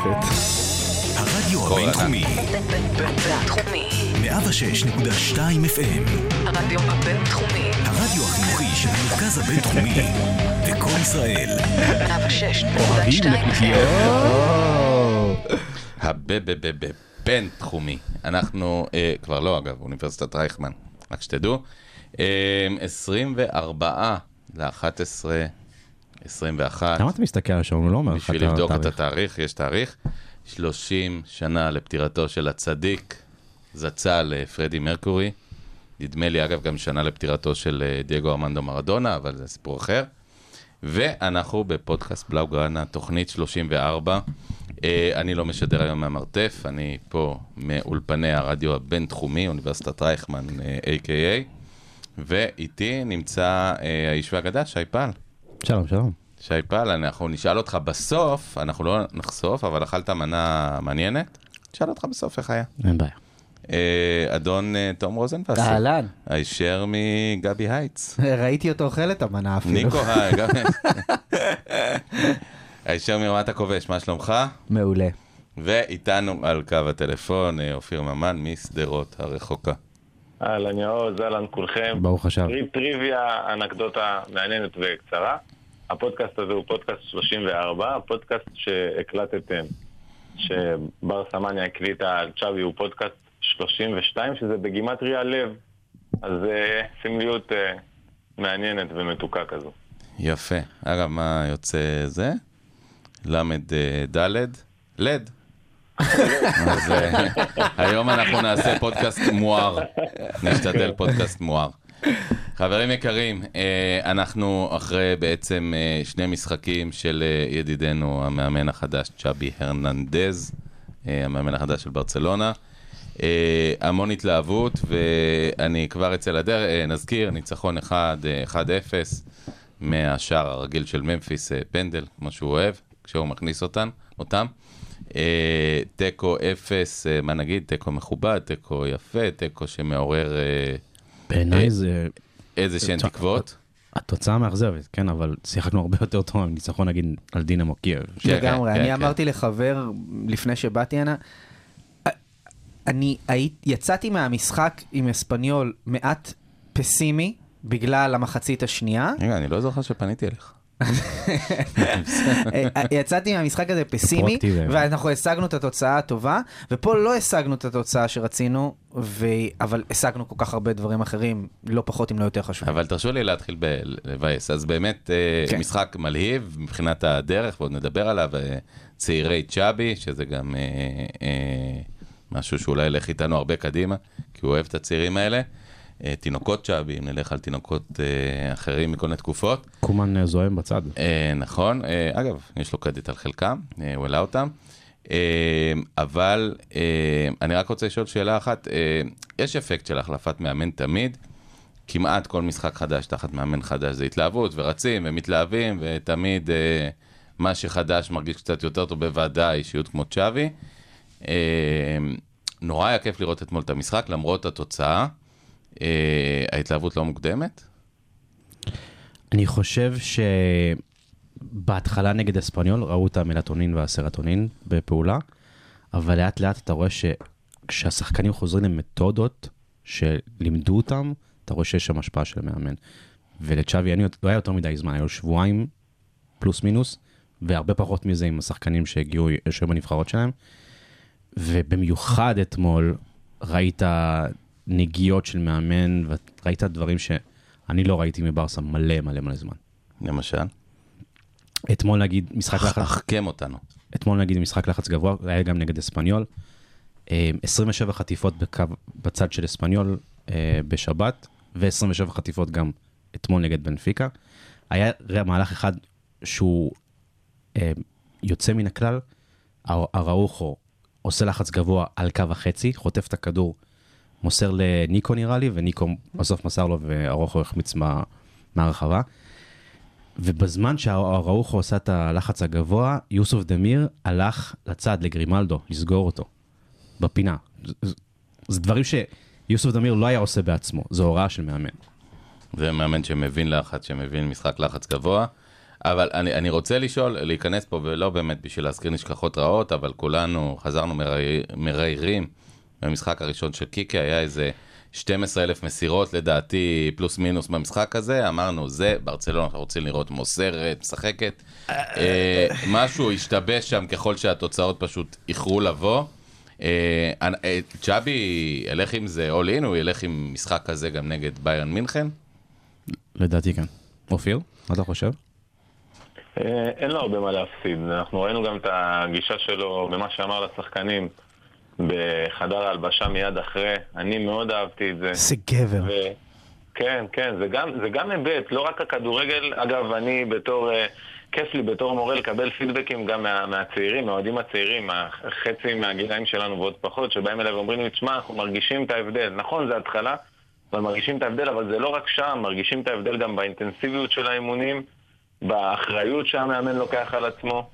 מטורפת. הרדיו הבינתחומי, בינתחומי. 106.2 FM, הרדיו הבינתחומי. הרדיו החינוכי של המרכז הבינתחומי, לקום ישראל, 106.2 הבינתחומי. אנחנו, אה, כבר לא אגב, אוניברסיטת רייכמן, רק שתדעו. אה, 24 ל-11, 21. למה אתה מסתכל על השעון? הוא לא אומר לך בשביל לבדוק את התאריך. התאריך, יש תאריך. 30 שנה לפטירתו של הצדיק, זצ"ל אה, פרדי מרקורי. נדמה לי, אגב, גם שנה לפטירתו של אה, דייגו ארמנדו מרדונה, אבל זה סיפור אחר. ואנחנו בפודקאסט בלאוגרנה, תוכנית 34. אה, אני לא משדר היום מהמרתף, אני פה מאולפני הרדיו הבינתחומי, אוניברסיטת רייכמן, A.K.A. ואיתי נמצא האיש והאגדה, שי פל. שלום, שלום. שי פל, אנחנו נשאל אותך בסוף, אנחנו לא נחשוף, אבל אכלת מנה מעניינת? נשאל אותך בסוף איך היה. אין בעיה. אה, אדון אה, תום רוזנבסר, אהלן, הישר מגבי הייטס. ראיתי אותו אוכל את המנה אפילו. ניקו, היי, גם... הישר מרמת הכובש, מה שלומך? מעולה. ואיתנו על קו הטלפון אה, אופיר ממן משדרות הרחוקה. אהלן יעוז, אהלן כולכם. ברוך השב. טרי- טריוויה, אנקדוטה מעניינת וקצרה. הפודקאסט הזה הוא פודקאסט 34, הפודקאסט שהקלטתם, שבר סמניה הקליטה על צ'אבי הוא פודקאסט 32, שזה בגימטריה לב. אז אה, סמליות אה, מעניינת ומתוקה כזו. יפה. אגב, מה יוצא זה? אה, דלת? לד. אז אה, היום אנחנו נעשה פודקאסט מואר. נשתדל פודקאסט מואר. חברים יקרים, אה, אנחנו אחרי בעצם אה, שני משחקים של ידידנו המאמן החדש, צ'אבי הרננדז, המאמן החדש של ברצלונה. המון התלהבות, ואני כבר אצא לדרך, נזכיר, ניצחון 1, אה, 1-0 מהשער הרגיל של ממפיס, פנדל, כמו שהוא אוהב, כשהוא מכניס אותן, אותם. אה, תיקו 0, אה, מה נגיד, תיקו מכובד, תיקו יפה, תיקו שמעורר אה, בעיניי זה... איזה שהן תקוות. התוצאה מאכזבת, כן, אבל שיחקנו הרבה יותר טוב מניצחון נגיד על דינמו קייב. כן, לגמרי, כן, אני כן. אמרתי לחבר לפני שבאתי הנה, אני יצאתי מהמשחק עם אספניול מעט פסימי בגלל המחצית השנייה. רגע, אני לא זוכר שפניתי אליך. יצאתי מהמשחק הזה פסימי. ואנחנו השגנו את התוצאה הטובה, ופה לא השגנו את התוצאה שרצינו, ו... אבל השגנו כל כך הרבה דברים אחרים, לא פחות אם לא יותר חשובים. אבל תרשו לי להתחיל ב- לבאס. אז באמת, אה, כן. משחק מלהיב מבחינת הדרך, ועוד נדבר עליו, אה, צעירי צ'אבי, שזה גם אה, אה, משהו שאולי ילך איתנו הרבה קדימה, כי הוא אוהב את הצעירים האלה. אה, תינוקות צ'אבי, אם נלך על תינוקות אה, אחרים מכל מיני תקופות. קומן אה, זועם בצד. נכון, אגב, יש לו קרדיט על חלקם, הוא העלה אותם. אבל אני רק רוצה לשאול שאלה אחת, יש אפקט של החלפת מאמן תמיד, כמעט כל משחק חדש תחת מאמן חדש זה התלהבות, ורצים ומתלהבים, ותמיד מה שחדש מרגיש קצת יותר טוב בוודאי אישיות כמו צ'אבי. נורא היה כיף לראות אתמול את המשחק, למרות התוצאה. אה, ההתלהבות לא מוקדמת? אני חושב שבהתחלה נגד אספניול ראו את המלטונין והסרטונין בפעולה, אבל לאט לאט אתה רואה שכשהשחקנים חוזרים למתודות שלימדו אותם, אתה רואה שיש שם השפעה של מאמן. ולצ'אבי אין- לא היה יותר מדי זמן, היו שבועיים פלוס מינוס, והרבה פחות מזה עם השחקנים שהגיעו, יושבים בנבחרות שלהם. ובמיוחד אתמול ראית נגיעות של מאמן, וראית דברים שאני לא ראיתי מברסה מלא מלא מלא זמן. למשל? אתמול נגיד משחק לחץ, החכם אותנו. אתמול נגיד משחק לחץ גבוה, היה גם נגד אספניול. אה, 27 חטיפות בקו, בצד של אספניול אה, בשבת, ו-27 חטיפות גם אתמול נגד בנפיקה. היה מהלך אחד שהוא אה, יוצא מן הכלל, הר- הראוכו עושה לחץ גבוה על קו החצי, חוטף את הכדור, מוסר לניקו נראה לי, וניקו בסוף מסר לו והראוכו החמיץ מה, מהרחבה. ובזמן שהראוכו עושה את הלחץ הגבוה, יוסוף דמיר הלך לצד לגרימלדו, לסגור אותו, בפינה. זה- זה- זה דברים שיוסוף דמיר לא היה עושה בעצמו, זו הוראה של מאמן. זה מאמן שמבין לחץ, שמבין משחק לחץ גבוה. אבל אני, אני רוצה לשאול, להיכנס פה, ולא באמת בשביל להזכיר נשכחות רעות, אבל כולנו חזרנו מריירים במשחק הראשון של קיקי, היה איזה 12 אלף מסירות לדעתי, פלוס מינוס במשחק הזה, אמרנו, זה ברצלונה, אנחנו רוצים לראות מוסרת, משחקת. אה, משהו השתבש שם ככל שהתוצאות פשוט איחרו לבוא. אה, אה, צ'אבי ילך עם זה all in, הוא ילך עם משחק כזה גם נגד ביירן מינכן? לדעתי כן. אופיר, מה אתה חושב? אין לו הרבה מה להפסיד. אנחנו ראינו גם את הגישה שלו במה שאמר לשחקנים בחדר ההלבשה מיד אחרי. אני מאוד אהבתי את זה. איזה גבר. ו... כן, כן, זה גם, זה גם היבט, לא רק הכדורגל. אגב, אני בתור, אה, כיף לי בתור מורה לקבל פידבקים גם מה, מהצעירים, מהאוהדים הצעירים, חצי מהגילאים שלנו ועוד פחות, שבאים אליי ואומרים לי, תשמע, אנחנו מרגישים את ההבדל. נכון, זה התחלה, אבל מרגישים את ההבדל, אבל זה לא רק שם, מרגישים את ההבדל גם באינטנסיביות של האימונים, באחריות שהמאמן לוקח על עצמו.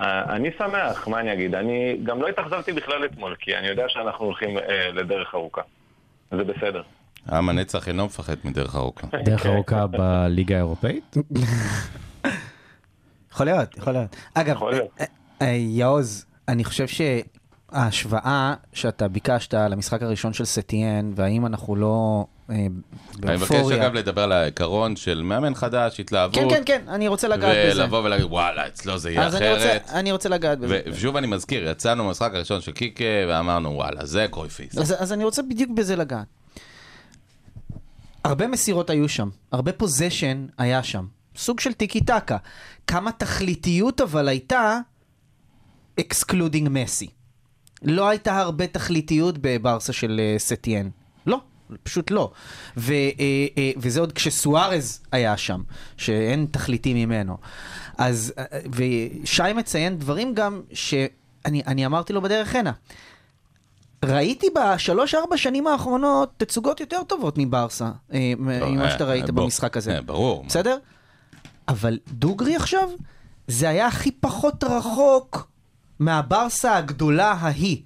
אה, אני שמח, מה אני אגיד? אני גם לא התאכזבתי בכלל אתמול, כי אני יודע שאנחנו הולכים אה, לדרך ארוכה. זה בסדר. עם הנצח אינו מפחד מדרך ארוכה. דרך ארוכה בליגה האירופאית? יכול להיות, יכול להיות. אגב. אה, אה, יעוז, אני חושב שההשוואה שאתה ביקשת למשחק הראשון של סטיאן, והאם אנחנו לא אה, אני מבקש באופוריה... אגב לדבר על העיקרון של מאמן חדש, התלהבות, כן, כן, כן, אני רוצה לגעת בזה. ולבוא ולהגיד וואלה, אצלו זה יהיה אז אני רוצה- אחרת. אני רוצה לגעת בזה. ושוב אני מזכיר, יצאנו במשחק הראשון של קיקה ואמרנו וואלה, זה קרויפיסט. אז, אז אני רוצה בדיוק בזה לגעת. הרבה מסירות היו שם, הרבה פוזיישן היה שם, סוג של טיקי טקה. כמה תכליתיות אבל הייתה אקסקלודינג מסי. לא הייתה הרבה תכליתיות בברסה של אה, סטיאן. לא, פשוט לא. ו, אה, אה, וזה עוד כשסוארז היה שם, שאין תכליתי ממנו. אז, אה, ושי מציין דברים גם שאני אני אמרתי לו בדרך הנה. ראיתי בשלוש-ארבע שנים האחרונות תצוגות יותר טובות מברסה, אה, ממה אה, שאתה ראית בוא, במשחק הזה. אה, ברור. בסדר? אבל דוגרי עכשיו, זה היה הכי פחות רחוק מהברסה הגדולה ההיא.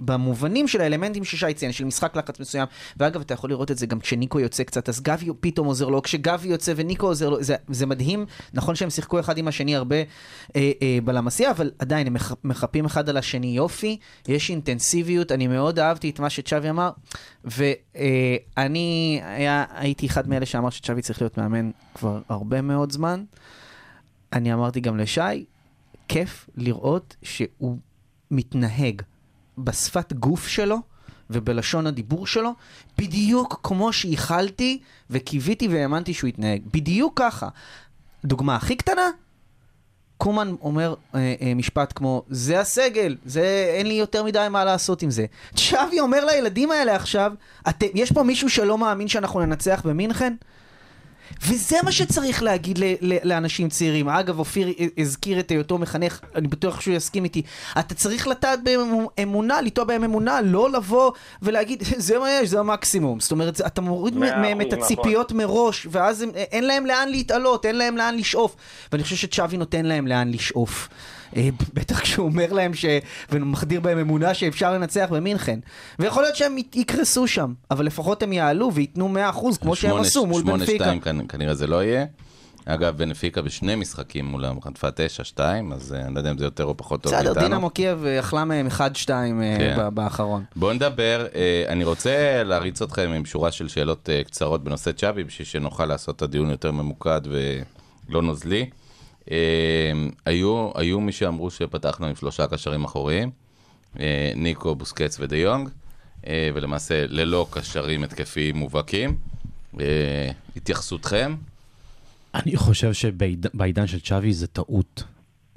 במובנים של האלמנטים ששי ציין, של משחק לחץ מסוים, ואגב, אתה יכול לראות את זה גם כשניקו יוצא קצת, אז גבי פתאום עוזר לו, כשגבי יוצא וניקו עוזר לו, זה, זה מדהים, נכון שהם שיחקו אחד עם השני הרבה אה, אה, בלמסייה, אבל עדיין הם מח, מחפים אחד על השני יופי, יש אינטנסיביות, אני מאוד אהבתי את מה שצ'אבי אמר, ואני היה, הייתי אחד מאלה שאמר שצ'אבי צריך להיות מאמן כבר הרבה מאוד זמן. אני אמרתי גם לשי, כיף לראות שהוא מתנהג בשפת גוף שלו ובלשון הדיבור שלו, בדיוק כמו שייחלתי וקיוויתי והאמנתי שהוא יתנהג. בדיוק ככה. דוגמה הכי קטנה, קומן אומר אה, אה, משפט כמו, זה הסגל, זה, אין לי יותר מדי מה לעשות עם זה. צ'אבי אומר לילדים האלה עכשיו, את, יש פה מישהו שלא מאמין שאנחנו ננצח במינכן? וזה מה שצריך להגיד ל- ל- לאנשים צעירים. אגב, אופיר הזכיר את היותו מחנך, אני בטוח שהוא יסכים איתי. אתה צריך לטעת באמונה, לטוע בהם אמונה, לא לבוא ולהגיד, זה מה יש, זה המקסימום. זאת אומרת, אתה מוריד מהם את הציפיות מראש, ואז הם, אין להם לאן להתעלות, אין להם לאן לשאוף. ואני חושב שצ'אבי נותן להם לאן לשאוף. אה, בטח כשהוא אומר להם ש... ומחדיר בהם אמונה שאפשר לנצח במינכן. ויכול להיות שהם יקרסו שם, אבל לפחות הם יעלו וייתנו 100% כמו שהם עשו מול בנפיקה. שתיים כנ- כנראה זה לא יהיה. אגב, בנפיקה בשני משחקים מולם חטפה 9-2, אז אה, אני לא יודע אם זה יותר או פחות טוב בסדר, מאיתנו. דינמו קייב אה, אכלה מהם 1-2 אה, כן. באחרון. בואו נדבר, אני רוצה להריץ אתכם עם שורה של שאלות קצרות בנושא צ'אבי, בשביל שנוכל לעשות את הדיון יותר ממוקד ולא נוזלי. אה, היו, היו מי שאמרו שפתחנו עם שלושה קשרים אחוריים, אה, ניקו, בוסקץ ודי יונג, אה, ולמעשה ללא קשרים התקפיים מובהקים. אה, התייחסותכם? אני חושב שבעידן של צ'אבי זה טעות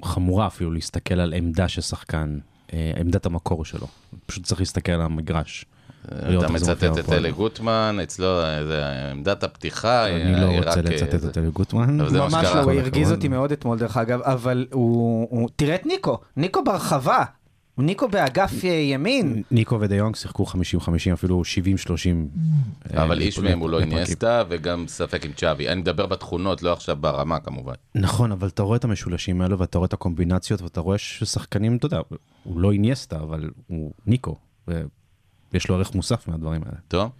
חמורה אפילו להסתכל על עמדה של שחקן, עמדת המקור שלו. פשוט צריך להסתכל על המגרש. לראות אתה מצטט את. אלי גוטמן, אצלו אה, זה עמדת הפתיחה. אני אה, לא היא רוצה אה, לצטט זה- את אלי גוטמן. ממש. לא, הוא הרגיז. אותי מאוד אתמול דרך אגב, אבל הוא... תראה את ניקו, ניקו ברחבה, ניקו באגף אה, ימין. ניקו ודי יונג שיחקו 50-50, אפילו 70-30. אה, אבל איש מהם הוא לא. איניאסטה, וגם ספק עם צ'אבי. אני מדבר בתכונות, לא עכשיו ברמה כמובן. נכון, אבל אתה רואה את המשולשים האלו, ואתה רואה את הקומבינציות, ואתה רואה ששחקנים, אתה יודע, הוא לא איניאסטה, אבל הוא ניקו, ויש לו ערך מוסף מהדברים האלה. טוב?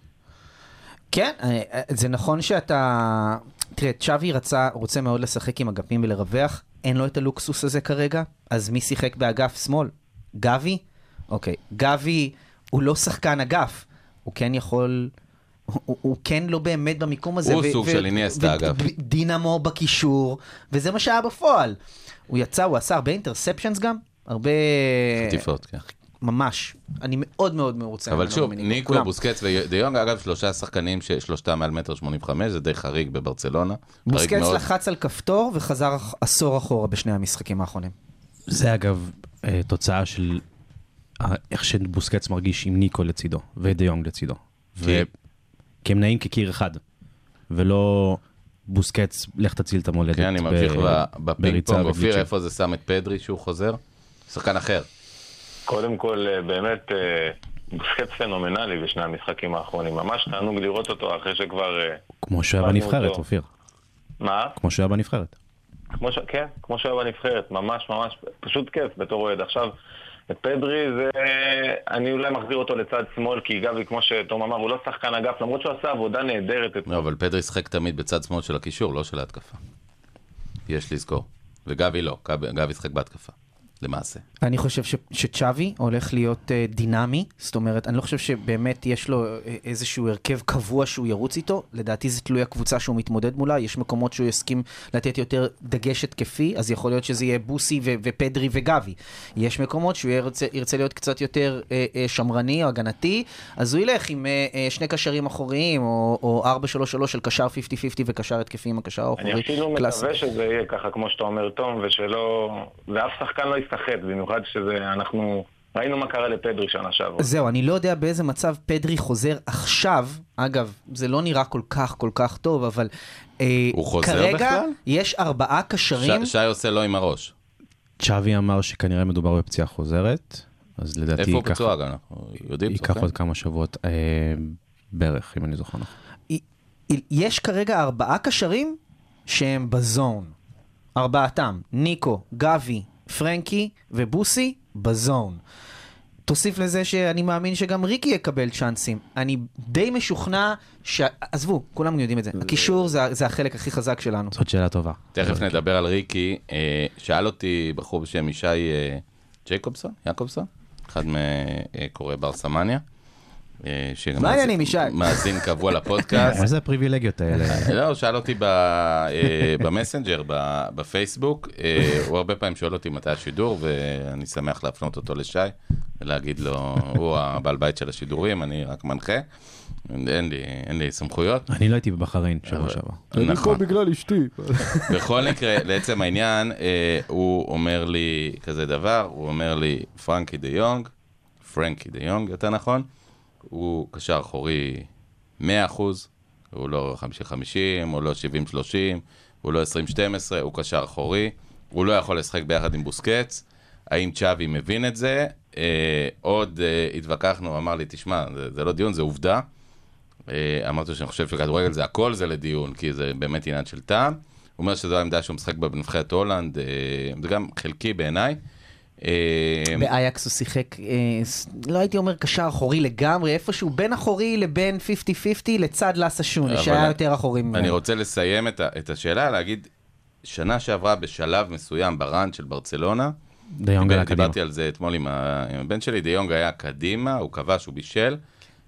כן, אה, אה, זה נכון שאתה... תראה, צ'אבי רצה, רוצה מאוד לשחק עם אגפים ולרווח, אין לו את הלוקסוס הזה כרגע, אז מי שיחק באגף שמאל? גבי? אוקיי, גבי הוא לא שחקן אגף, הוא כן יכול... הוא, הוא- הוא כן לא באמת במיקום הזה. הוא סוג של איניאסטה, אגב. דינמו בקישור, וזה מה שהיה בפועל. הוא יצא, הוא עשה הרבה אינטרספצ'נס גם, הרבה... חטיפות, כן. ממש. אני מאוד מאוד מרוצה. אבל שוב, ניקו. בוסקץ ודיונג, אגב, שלושה שחקנים ששלושתם מעל מטר שמונים וחמש, זה די חריג בברצלונה. חריג בוסקץ מאוד. לחץ על כפתור וחזר עשור אחורה בשני המשחקים האחרונים. זה אגב אה, תוצאה של איך שבוסקץ מרגיש עם ניקו לצידו ודה יונג לצידו. ו- כי הם נעים כקיר אחד, ולא בוסקץ, לך תציל את המולדת. כן, אני ממשיך ב- בפינג פונג. אופיר. איפה זה שם את פדרי שהוא חוזר? שחקן אחר. קודם כל, אה, באמת, אה, בוסקץ פנומנלי בשני המשחקים האחרונים. ממש תענוג לראות אותו אחרי שכבר... אה, כמו שהוא היה ראינו בנבחרת. אופיר. מה? כמו שהוא היה בנבחרת. כמו ש... כן, כמו שהיה בנבחרת, ממש ממש, פשוט כיף בתור אוהד. עכשיו, את פדרי זה... אני אולי מחזיר אותו לצד שמאל, כי גבי, כמו שתום אמר, הוא לא שחקן אגף, למרות שהוא עשה עבודה נהדרת. לא, אבל פדרי שיחק תמיד בצד שמאל של הקישור, לא של ההתקפה. יש לזכור. וגבי לא, גבי- גבי שיחק בהתקפה, למעשה. אני חושב ש- שצ'אבי הולך להיות אה, דינמי, זאת אומרת, אני לא חושב שבאמת יש לו אה, איזשהו הרכב קבוע שהוא ירוץ איתו, לדעתי זה תלוי הקבוצה שהוא מתמודד מולה, יש מקומות שהוא יסכים לתת יותר דגש התקפי, אז יכול להיות שזה יהיה בוסי ו- ופדרי וגבי. יש מקומות שהוא ירצה, ירצה להיות קצת יותר אה, אה, שמרני או הגנתי, אז הוא ילך עם אה, אה, שני קשרים אחוריים, או, או 4-3-3 של קשר 50-50 וקשר התקפי עם הקשר האחורי. אני אפילו קלאסי. מקווה שזה יהיה ככה, כמו שאתה אומר, תום, ושלא... ואף שחקן לא יסתחט, במיוחד שזה... אנחנו... ראינו מה קרה לפדרי שנה שעברה. זהו, אני לא יודע באיזה מצב פדרי חוזר עכשיו. אגב, זה לא נראה כל כך כל כך טוב, אבל... אה, הוא חוזר כרגע בכלל? יש ארבעה קשרים. ש- שי עושה לא עם הראש. צ'אבי אמר שכנראה מדובר בפציעה חוזרת, אז לדעתי איפה הוא ייקח- פצוע גם? אנחנו יודעים, ייקח. עוד כמה שבועות אה, בערך, אם אני זוכר נכון. יש כרגע ארבעה קשרים שהם בזון. ארבעתם, ניקו, גבי, פרנקי ובוסי, בזון. תוסיף לזה שאני מאמין שגם ריקי יקבל צ'אנסים. אני די משוכנע ש... עזבו, כולם יודעים את זה. הקישור זה, זה החלק הכי חזק שלנו. זאת שאלה טובה. תכף נדבר על ריקי. אה, שאל אותי בחור בשם ישי אה, ג'ייקובסון, יעקובסון, אחד מקוראי בר סמניה. אה, שגם מה מאזין- העניינים, ישי? מאזין קבוע לפודקאסט. מה זה הפריבילגיות האלה? לא, הוא שאל אותי ב- אה, במסנג'ר, ב- בפייסבוק, אה, הוא הרבה פעמים שואל אותי מתי השידור, ואני שמח להפנות אותו לשי, ולהגיד לו, הוא הבעל בית של השידורים, אני רק מנחה, אין לי, אין לי סמכויות. אני לא הייתי בבחריין שבוע שעבר. נכון. בגלל אשתי. בכל מקרה, לעצם העניין, הוא אומר לי כזה דבר, הוא אומר לי, פרנקי דה יונג, פרנקי דה יונג, יותר נכון, הוא קשר אחורי 100%, הוא לא 50-50, הוא לא 70-30, הוא לא 20-12, הוא קשר אחורי, הוא לא יכול לשחק ביחד עם בוסקץ. האם צ'אבי מבין את זה? אה, עוד אה, התווכחנו, אמר לי, תשמע, זה, זה לא דיון, זה עובדה. אה, אמרתי שאני חושב שכדורגל זה הכל זה לדיון, כי זה באמת עניין של טעם. הוא אומר שזו העמדה שהוא משחק בנבחרת הולנד, אה, זה גם חלקי בעיניי. אה, באייקס הוא שיחק, אה, לא הייתי אומר קשר אחורי לגמרי, איפשהו בין אחורי לבין 50-50 לצד לאסה שוני, שהיה אני- יותר אחורי ממנו. אני רוצה לסיים את, השאלה, להגיד, שנה שעברה בשלב מסוים בראנד של ברצלונה, דיונג היה קדימה. דיברתי על זה אתמול עם, ה, עם הבן שלי, דיונג היה קדימה, הוא כבש, הוא בישל,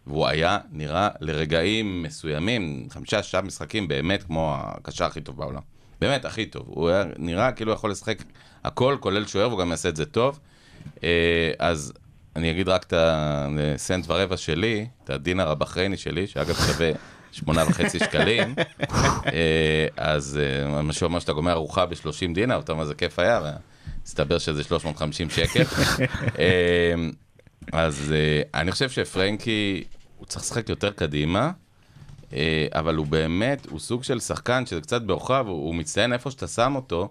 והוא היה נראה לרגעים מסוימים, חמישה, שישה משחקים, באמת כמו הקשר הכי טוב בעולם. באמת, הכי טוב. הוא היה נראה כאילו יכול לשחק הכל, כולל שוער, והוא גם יעשה את זה טוב. אה, אז אני אגיד רק את הסנט ורבע שלי, את הדינר הבחרייני שלי, שאגב שווה שמונה וחצי שקלים. אה, אז אה, מה שאומר שאתה גומר ארוחה ב-30 דינר, אתה אומר, איזה כיף היה, והסתבר שזה 350 שקל. אז אני חושב שפרנקי, הוא צריך לשחק יותר קדימה, אבל הוא באמת, הוא סוג של שחקן שזה קצת בעוכריו, הוא, הוא מצטיין איפה שאתה שם אותו,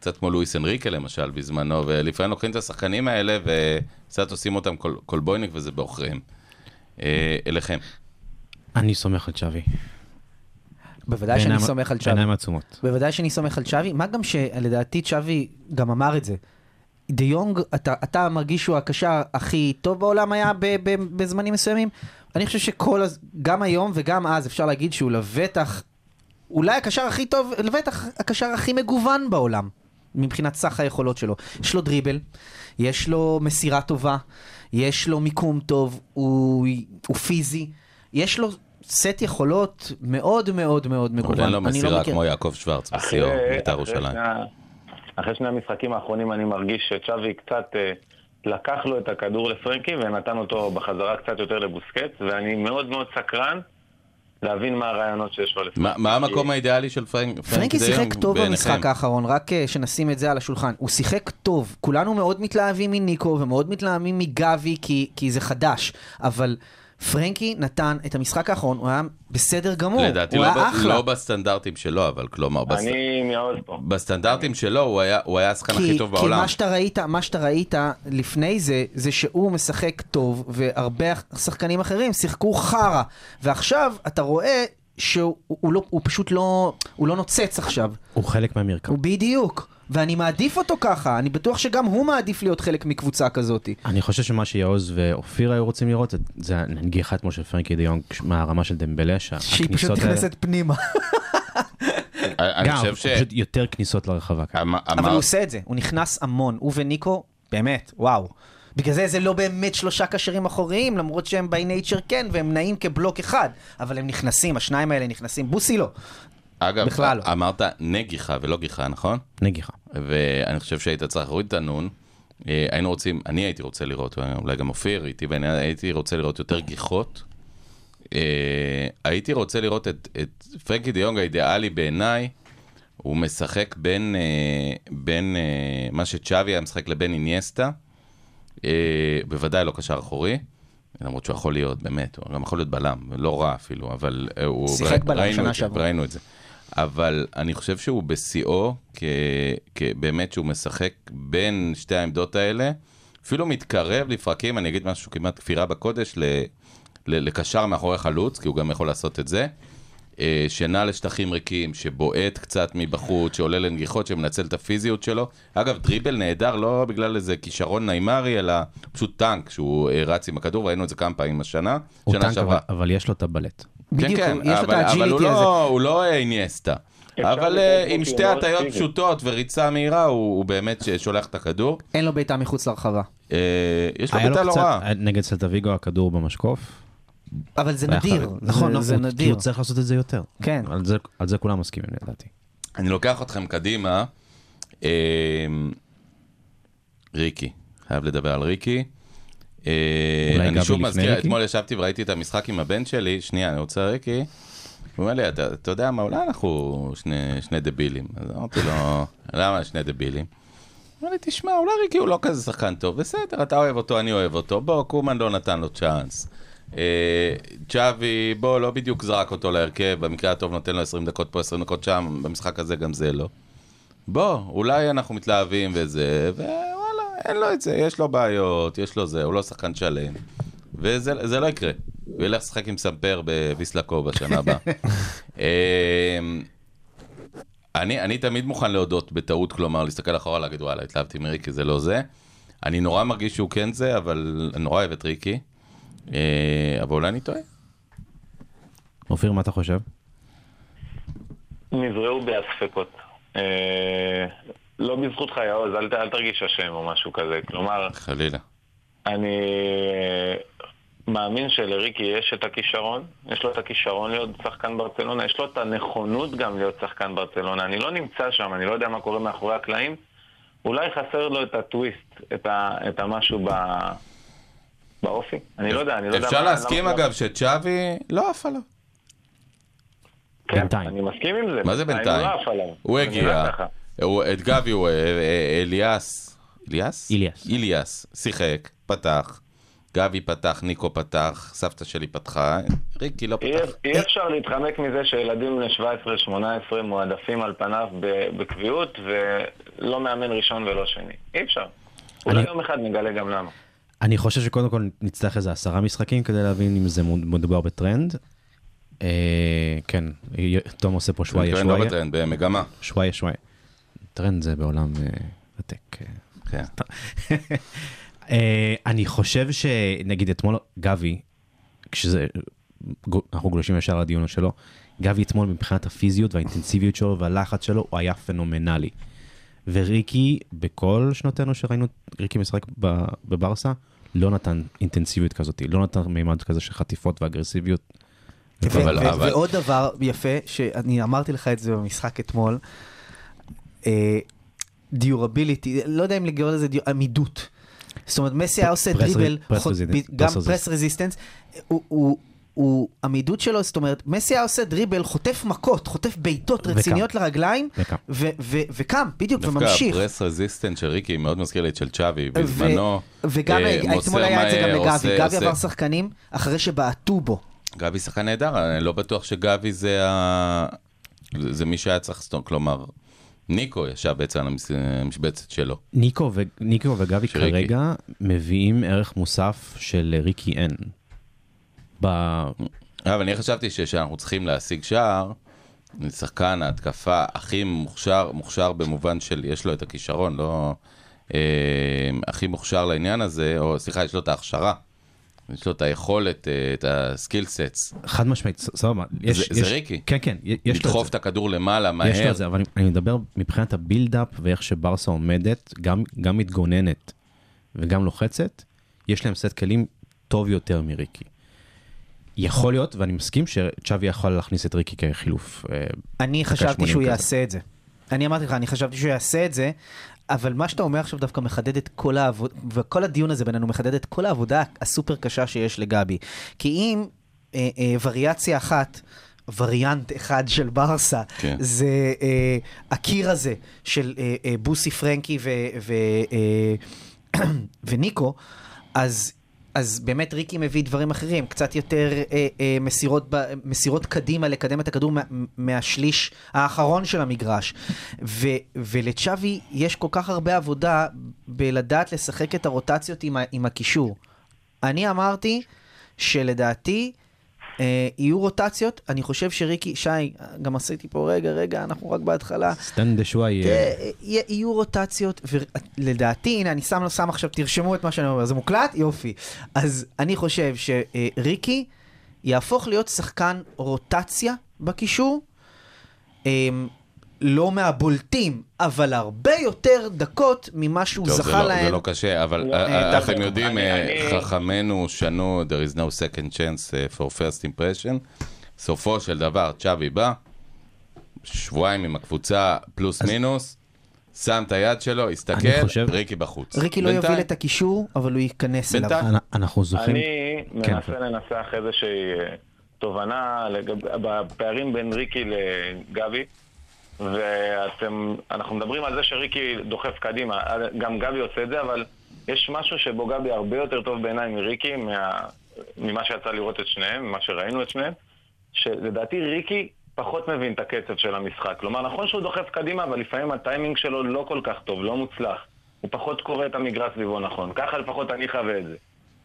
קצת כמו לואיס אנריקה למשל בזמנו, ולפעמים לוקחים את השחקנים האלה וקצת עושים אותם קול, קולבויניק וזה בעוכריהם. אה, אליכם. אני סומך על צ'אבי. בוודאי שאני סומך על צ'אבי. בעיניים עצומות. בוודאי שאני סומך על צ'אבי, מה גם שלדעתי צ'אבי גם אמר את זה. דה יונג, אתה, אתה מרגיש שהוא הקשר הכי טוב בעולם היה ב, ב, בזמנים מסוימים? אני חושב שכל, הז- גם היום וגם אז אפשר להגיד שהוא לבטח, אולי הקשר הכי טוב, לבטח הקשר הכי מגוון בעולם, מבחינת סך היכולות שלו. יש לו דריבל, יש לו מסירה טובה, יש לו מיקום טוב, הוא, הוא פיזי, יש לו סט יכולות מאוד מאוד מאוד מגוון. אין לו לא מסירה כמו יעקב שוורץ אחרי- בית"ר ירושלים. אחרי שני המשחקים האחרונים אני מרגיש שצ'אבי קצת אה, לקח לו את הכדור לפרנקי ונתן אותו בחזרה קצת יותר לבוסקט, ואני מאוד מאוד סקרן להבין מה הרעיונות שיש לו לפרנקי. מה- מה המקום האידיאלי של פרנק- פרנקי פרנקי שיחק טוב? במשחק האחרון, רק אה, שנשים את זה על השולחן. הוא שיחק טוב. כולנו מאוד מתלהבים מניקו ומאוד מתלהבים מגבי כי, כי זה חדש, אבל פרנקי נתן את המשחק האחרון, הוא היה בסדר גמור. לדעתי הוא לא היה ב- אחלה. לא בסטנדרטים שלו, אבל כלומר, בסט- אני מעוז פה. בסטנדרטים שלו הוא היה- הוא היה השחקן הכי כי, טוב כי בעולם. מה שאתה ראית, מה שאתה ראית לפני זה, זה שהוא משחק טוב, והרבה שחקנים אחרים שיחקו חרא. ועכשיו אתה רואה שהוא הוא לא, הוא פשוט לא, הוא לא נוצץ עכשיו. הוא חלק מהמרקם. הוא בדיוק. ואני מעדיף אותו ככה, אני בטוח שגם הוא מעדיף להיות חלק מקבוצה כזאת. אני חושב שמה שיעוז ואופיר היו רוצים לראות, זה- הנגיחה אתמול של פרנקי דיונג מהרמה של דמבלה, שהיא פשוט. נכנסת פנימה. גם. פשוט יותר כניסות לרחבה. אבל הוא עושה את זה, הוא נכנס המון. הוא וניקו, באמת, וואו. בגלל זה זה לא באמת שלושה קשרים אחוריים, למרות שהם by nature כן, והם נעים כבלוק אחד. אבל הם נכנסים, השניים האלה נכנסים. בוסי לא. אגב, בכלל לא. אמרת נגיחה ולא גיחה, נכון? נגיחה. ואני חושב שהיית צריך להוריד את הנון. אה, היינו רוצים, אני הייתי רוצה לראות, אולי גם אופיר איתי, ואני הייתי רוצה לראות יותר גיחות. אה, הייתי רוצה לראות את, את פרנקי דיונג האידיאלי בעיניי, הוא משחק בין, אה, בין מה שצ'אבי היה משחק לבין איניאסטה, אה, בוודאי לא קשר אחורי. למרות שהוא יכול להיות, באמת, הוא גם יכול להיות בלם, לא רע אפילו, אבל הוא... שיחק בלם שנה שעברה. ראינו את זה. אבל אני חושב שהוא בשיאו, כ... באמת שהוא משחק בין שתי העמדות האלה, אפילו מתקרב לפרקים, אני אגיד משהו כמעט כפירה בקודש, ל... ל... לקשר מאחורי חלוץ, כי הוא גם יכול לעשות את זה. אה, שנע לשטחים ריקים, שבועט קצת מבחוץ, שעולה לנגיחות, שמנצל את הפיזיות שלו. אגב, דריבל נהדר לא בגלל איזה כישרון ניימרי, אלא פשוט טנק, שהוא אה, רץ עם הכדור, ראינו את זה כמה פעמים השנה, הוא שנה טנק, שעברה. אבל- אבל יש לו את הבלט. בדיוק, כן, יש לו את אבל, אבל הוא ה agility הזה. לא, הוא לא אה, איניאסטה. אפשר אבל אה, עם שתי הטיות. פשוטות וריצה מהירה, הוא, באמת שולח את הכדור. אין לו בעיטה מחוץ לרחבה. אה, יש לו לו בעיטה לא קצת, רע. נגד סלטה ויגו הכדור במשקוף. אבל זה היה נדיר. נכון, זה, נכון, זה הוא- כי נדיר. הוא צריך לעשות את זה יותר. כן. על זה- כולם מסכימים לדעתי. אני לוקח אתכם קדימה. אה, ריקי, חייב לדבר על ריקי. אה, אני שוב מזכיר? אתמול ישבתי וראיתי את המשחק עם הבן שלי, שנייה, אני רוצה ריקי. הוא אומר לי, אתה, אתה יודע מה, אולי אנחנו שני, שני דבילים. אז אמרתי לו, למה שני דבילים? הוא אמר לי, תשמע, אולי ריקי הוא לא כזה שחקן טוב, בסדר, אתה אוהב אותו, אני אוהב אותו, בוא, קומן לא נתן לו צ'אנס. אה, צ'אבי, בוא, לא בדיוק זרק אותו להרכב, במקרה הטוב נותן לו 20 דקות פה, 20 דקות שם, במשחק הזה גם זה לא. בוא, אולי אנחנו מתלהבים וזה, ווואלה, אין לו את זה, יש לו בעיות, יש לו זה, הוא לא שחקן שלם. וזה זה לא יקרה. הוא ילך לשחק עם סמפר בוויסלקו בשנה הבאה. אמ, אני, אני תמיד מוכן להודות בטעות, כלומר, להסתכל אחורה, להגיד, וואלה, התלהבתי מריקי, זה לא זה. אני נורא מרגיש שהוא כן זה, אבל אני נורא אוהב את ריקי. אה, אבל אולי אני טועה. אופיר, מה אתה חושב? נזרעו בי הספקות. אה, לא בזכותך, יעוז, אל, אל תרגיש אשם או משהו כזה. כלומר, חלילה. אני אה, מאמין שלריקי יש את הכישרון, יש לו את הכישרון להיות שחקן ברצלונה, יש לו את הנכונות גם להיות שחקן ברצלונה. אני לא נמצא שם, אני לא יודע מה קורה מאחורי הקלעים. אולי חסר לו את הטוויסט, את, ה, את המשהו ב, באופי. אני לא יודע, אני לא יודע אפשר להסכים, אגב, שצ'אבי לא עף עליו. כן, בינתיים. אני מסכים עם זה. מה זה בינתיים? הוא לא הגיע, את גבי הוא, אה, אה, אליאס, אליאס? איליאס. איליאס, שיחק, פתח, גבי פתח, ניקו פתח, סבתא שלי פתחה, ריקי לא פתח. אי אפשר להתחמק מזה שילדים בני 17-18 מועדפים על פניו בקביעות ולא מאמן ראשון ולא שני. אי אפשר. אולי יום אחד נגלה גם למה. אני חושב שקודם כל נצטרך איזה עשרה משחקים כדי להבין אם זה מדובר בטרנד. אה, כן, תום עושה פה שוואיה כן, לא שוואיה. בטרנד, במגמה. שוואיה שוואיה. טרנד זה בעולם אה. אה. כן. אה, אני חושב שנגיד אתמול גבי, כשזה, אנחנו גולשים ישר לדיון שלו, גבי אתמול מבחינת הפיזיות והאינטנסיביות שלו והלחץ שלו, הוא היה פנומנלי. וריקי, בכל שנותינו שראינו ריקי משחק ב- בברסה, לא נתן אינטנסיביות כזאת, לא נתן מימד כזה של חטיפות ואגרסיביות. ועוד דבר יפה, שאני אמרתי לך את זה במשחק אתמול, דיורביליטי, לא יודע אם לגרום לזה דיור- עמידות. זאת אומרת, מסי היה עושה press דריבל, גם press resistance, הוא הוא עמידות שלו, זאת אומרת, מסי היה עושה דריבל, חוטף מכות, חוטף בעיטות. רציניות לרגליים, וקם. בדיוק, דווקא וממשיך. ה press resistance של ריקי מאוד מזכיר לי את של צ'אבי בזמנו. וגם אה, אתמול היה את זה גם מהר, לגבי, גבי עבר שחקנים אחרי שבעטו בו. גבי שחקן נהדר, אני לא בטוח שגבי זה ה... זה מי שהיה צריך כלומר, ניקו ישב בעצם על המשבצת שלו. ניקו, ו- ניקו וגבי של ריקי. כרגע מביאים ערך מוסף של ריקי אין. ב... אבל אני חשבתי שכשאנחנו צריכים להשיג שער, שחקן ההתקפה הכי מוכשר, מוכשר במובן של יש לו את הכישרון, לא... אה, הכי מוכשר לעניין הזה, או סליחה, יש לו את ההכשרה. יש לו את היכולת, אה, את ה skill set. חד משמעית, סבבה. יש- זה- יש- זה ריקי. כן, כן, יש לו את לדחוף זה. את הכדור למעלה, מהר. יש לו את זה, אבל אני- אני מדבר מבחינת ה build-up ואיך שברסה עומדת, גם, גם מתגוננת וגם לוחצת, יש להם סט כלים טוב יותר מריקי. יכול להיות, ואני מסכים שצ'אבי יכול להכניס את ריקי כחילוף. אה, אני חשבתי 80 שהוא כזה. יעשה את זה. אני אמרתי לך, אני חשבתי שהוא יעשה את זה, אבל מה שאתה אומר עכשיו דווקא מחדד את כל העבודה, וכל הדיון הזה בינינו מחדד את כל העבודה הסופר קשה שיש לגבי. כי אם אה, אה, וריאציה אחת, וריאנט אחד של ברסה, כן. זה אה, הקיר הזה של אה, אה, בוסי פרנקי ו, ו, אה, וניקו, אז... אז באמת ריקי מביא דברים אחרים, קצת יותר אה, אה, מסירות, ב, מסירות קדימה, לקדם את הכדור מה, מהשליש האחרון של המגרש. ו, ולצ'אבי יש כל כך הרבה עבודה בלדעת לשחק את הרוטציות עם, ה, עם הקישור. אני אמרתי שלדעתי אה, יהיו רוטציות, אני חושב שריקי, שי, גם עשיתי פה רגע, רגע, אנחנו רק בהתחלה. סטנדה שוואי, אה, אה, יה- יהיו רוטציות, ולדעתי, הנה, אני שם, שם עכשיו, תרשמו את מה שאני אומר, זה מוקלט? יופי. אז אני חושב שריקי יהפוך להיות שחקן רוטציה בקישור, אמ, לא מהבולטים, אבל הרבה יותר דקות ממה שהוא טוב, זה זכה לא, להם. זה לא קשה, אבל לא, אה, אה, אתם תחת- יודעים, אה, חכמינו שנו, there is no second chance אה, for first impression. סופו של דבר, צ'אבי בא, שבועיים עם הקבוצה פלוס מינוס, שם את היד שלו, הסתכל, חושב- ריקי בחוץ. ריקי לא בינתיים- יוביל את הקישור, אבל הוא ייכנס אליו. בינתיים- אנחנו זוכרים, אני כן, מנסה לנסח איזושהי אה, תובנה לגב- בפערים בין ריקי לגבי, ואתם, אנחנו מדברים על זה שריקי דוחף קדימה, גם גבי עושה את זה, אבל יש משהו שבו גבי הרבה יותר טוב בעיניי מריקי, מה, ממה שיצא לראות את שניהם, ממה שראינו את שניהם, שלדעתי ריקי פחות מבין את הקצב של המשחק. כלומר, נכון שהוא דוחף קדימה, אבל לפעמים הטיימינג שלו לא כל כך טוב, לא מוצלח. הוא פחות קורא את המגרש סביבו נכון. ככה לפחות אני חווה את זה.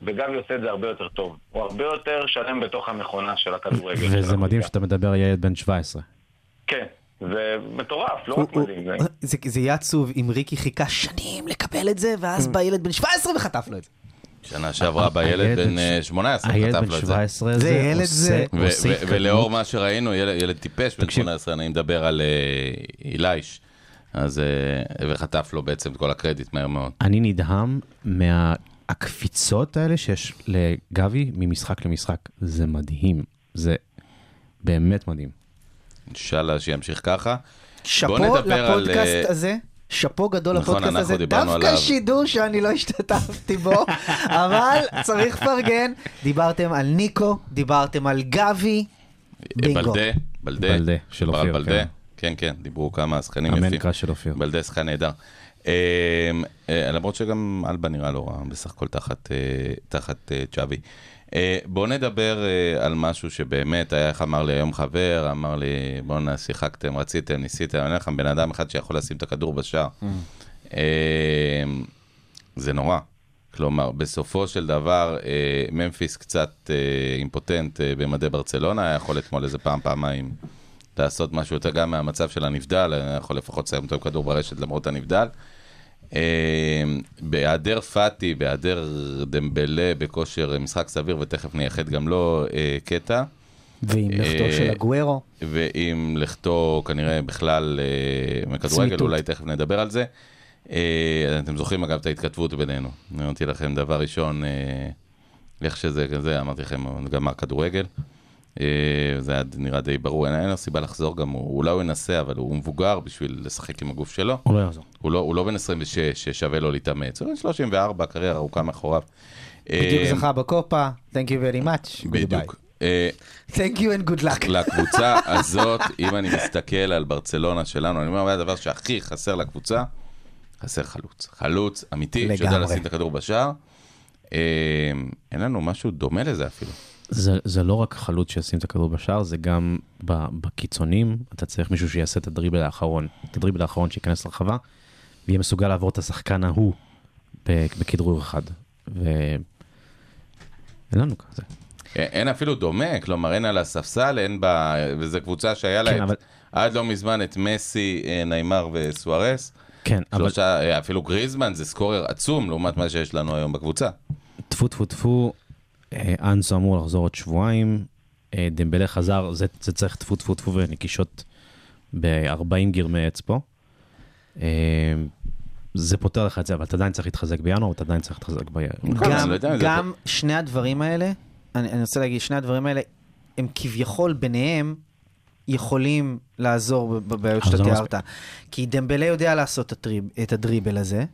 וגבי עושה את זה הרבה יותר טוב. הוא הרבה יותר שלם בתוך המכונה של הכדורגל. וזה מדהים. שאתה מדבר על ילד בן 17. כן, זה מטורף, לא הוא- רק מדהים. זה- הוא- זה זה יהיה עצוב אם ריקי חיכה שנים לקבל את זה, ואז בא ילד בן 17 וחטף לו את זה. שנה שעברה בא ילד הילד בן בן אה, ש- 18, הילד חטף בן לו את זה. 17 זה ילד עושה- זה-. ולאור מה שראינו, ילד, טיפש בן תקשיב. 18, אני מדבר על אה, אילייש, אז, אה, וחטף לו בעצם את כל הקרדיט מהר מאוד. אני נדהם מהקפיצות האלה שיש לגבי ממשחק למשחק. זה מדהים. זה באמת מדהים. אינשאללה שימשיך ככה. שאפו נדבר על, לפודקאסט אה, הזה. שאפו גדול נכון, לפודקאסט הזה, דווקא עליו. שידור שאני לא השתתפתי בו, אבל צריך לפרגן. דיברתם על ניקו, דיברתם על גבי, בינגו. בלדה, בלדה, בלדה של אופיר, בלדה, כן. כן, כן, דיברו כמה שחקנים אמן יפים. קרא של אופיר. בלדה שחקן נהדר. אה, אה, למרות שגם אלבה נראה לא רע, בסך הכל תחת, תחת אה, צ'אבי. אה, בוא נדבר אה, על משהו שבאמת, היה איך אמר לי היום חבר, אמר לי, בואנה, שיחקתם, רציתם, ניסיתם, אני אומר לכם, בן אדם אחד שיכול לשים את הכדור בשער. אה, זה נורא. כלומר, בסופו של דבר, אה, ממפיס קצת אה, אימפוטנט אה, במדי ברצלונה, היה יכול אתמול איזה פעם, פעמיים לעשות משהו יותר גם מהמצב של הנבדל, היה יכול לפחות לסיים אותו עם כדור ברשת למרות הנבדל. אה, בהיעדר פאטי, בהיעדר דמבלה בכושר משחק סביר, ותכף נייחד גם לו אה, קטע, ועם לכתו אה, של הגוורו. ועם לכתו כנראה בכלל אה, מכדורגל. אולי תכף נדבר על זה. אה, אתם זוכרים אגב את ההתכתבות בינינו. אני אמרתי לכם דבר ראשון, אה, איך שזה כזה, אמרתי לכם, גמר כדורגל. אה, זה היה נראה די ברור, אין אין לו סיבה לחזור גם, הוא- אולי הוא ינסה, אבל הוא מבוגר בשביל לשחק עם הגוף שלו. הוא לא יחזור. הוא לא, הוא לא בן 26 ששווה לו להתאמץ, הוא בן 34, קריירה ארוכה מאחוריו. בדיוק אה, זכה בקופה, Thank you very much. בדיוק. אה. Thank you and good luck. לקבוצה הזאת, אם אני מסתכל על ברצלונה שלנו, אני אומר, מה הדבר שהכי חסר לקבוצה? חסר חלוץ. חלוץ אמיתי, שיודע. לשים את הכדור בשער. אה, אין לנו משהו דומה לזה אפילו. זה, זה לא רק חלוץ שישים את הכדור בשער, זה גם בקיצונים, אתה צריך מישהו שיעשה את הדריבל האחרון, את הדריבל האחרון שייכנס לרחבה, ויהיה מסוגל לעבור את השחקן ההוא בכדרור אחד. ואין לנו כזה. אה, אין אפילו דומה, כלומר אין על הספסל, אין בה, וזו קבוצה שהיה לה כן, את- אבל- עד לא מזמן את מסי, אה, ניימר וסוארס. כן, אבל שלושה, אה, אפילו גריזמן זה סקורר עצום לעומת מה שיש לנו היום בקבוצה. טפו טפו טפו, אנסו אמור לחזור עוד שבועיים, אה, דמבלה חזר, זה, זה צריך טפו טפו טפו ונקישות ב-40 גרמי אצבע. אה, זה פותר לך את זה, אבל אתה עדיין צריך להתחזק בינואר, ואתה עדיין צריך להתחזק ב... אני גם, לא זה גם שני הדברים האלה, אני, אני רוצה להגיד, שני הדברים האלה, הם כביכול ביניהם יכולים לעזור בבעיות שאתה לא תיארת. כי דמבלה יודע לעשות את הדריבל הזה,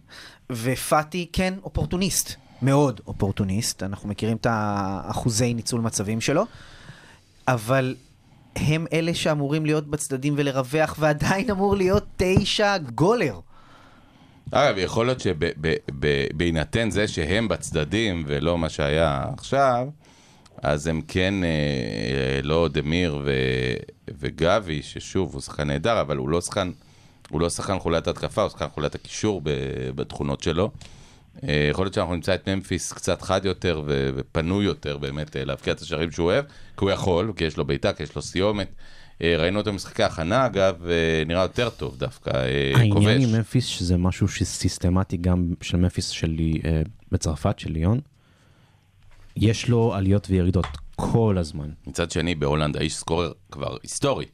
ופאטי כן אופורטוניסט, מאוד אופורטוניסט, אנחנו מכירים את האחוזי ניצול מצבים שלו, אבל הם אלה שאמורים להיות בצדדים ולרווח, ועדיין אמור להיות תשע גולר. אגב, יכול להיות שבהינתן זה שהם בצדדים ולא מה שהיה עכשיו, אז הם כן, אה, לא דמיר ו, וגבי, ששוב, הוא שחקן נהדר, אבל הוא לא שחקן, לא חוליית התקפה, הוא שחקן חוליית הקישור בתכונות שלו. אה, יכול להיות שאנחנו נמצא את ממפיס קצת חד יותר ו- ופנוי יותר באמת אה, להבקיע את השערים שהוא אוהב, כי הוא יכול, כי יש לו בעיטה, כי יש לו סיומת. אה, ראינו אותו במשחקי הכנה, אגב, אה, נראה יותר טוב דווקא, אה, העניין כובש. עם ממפיס, שזה משהו שסיסטמטי גם של ממפיס שלי בצרפת, של ליון, יש לו עליות וירידות כל הזמן. מצד שני, בהולנד האיש סקורר כבר היסטורי.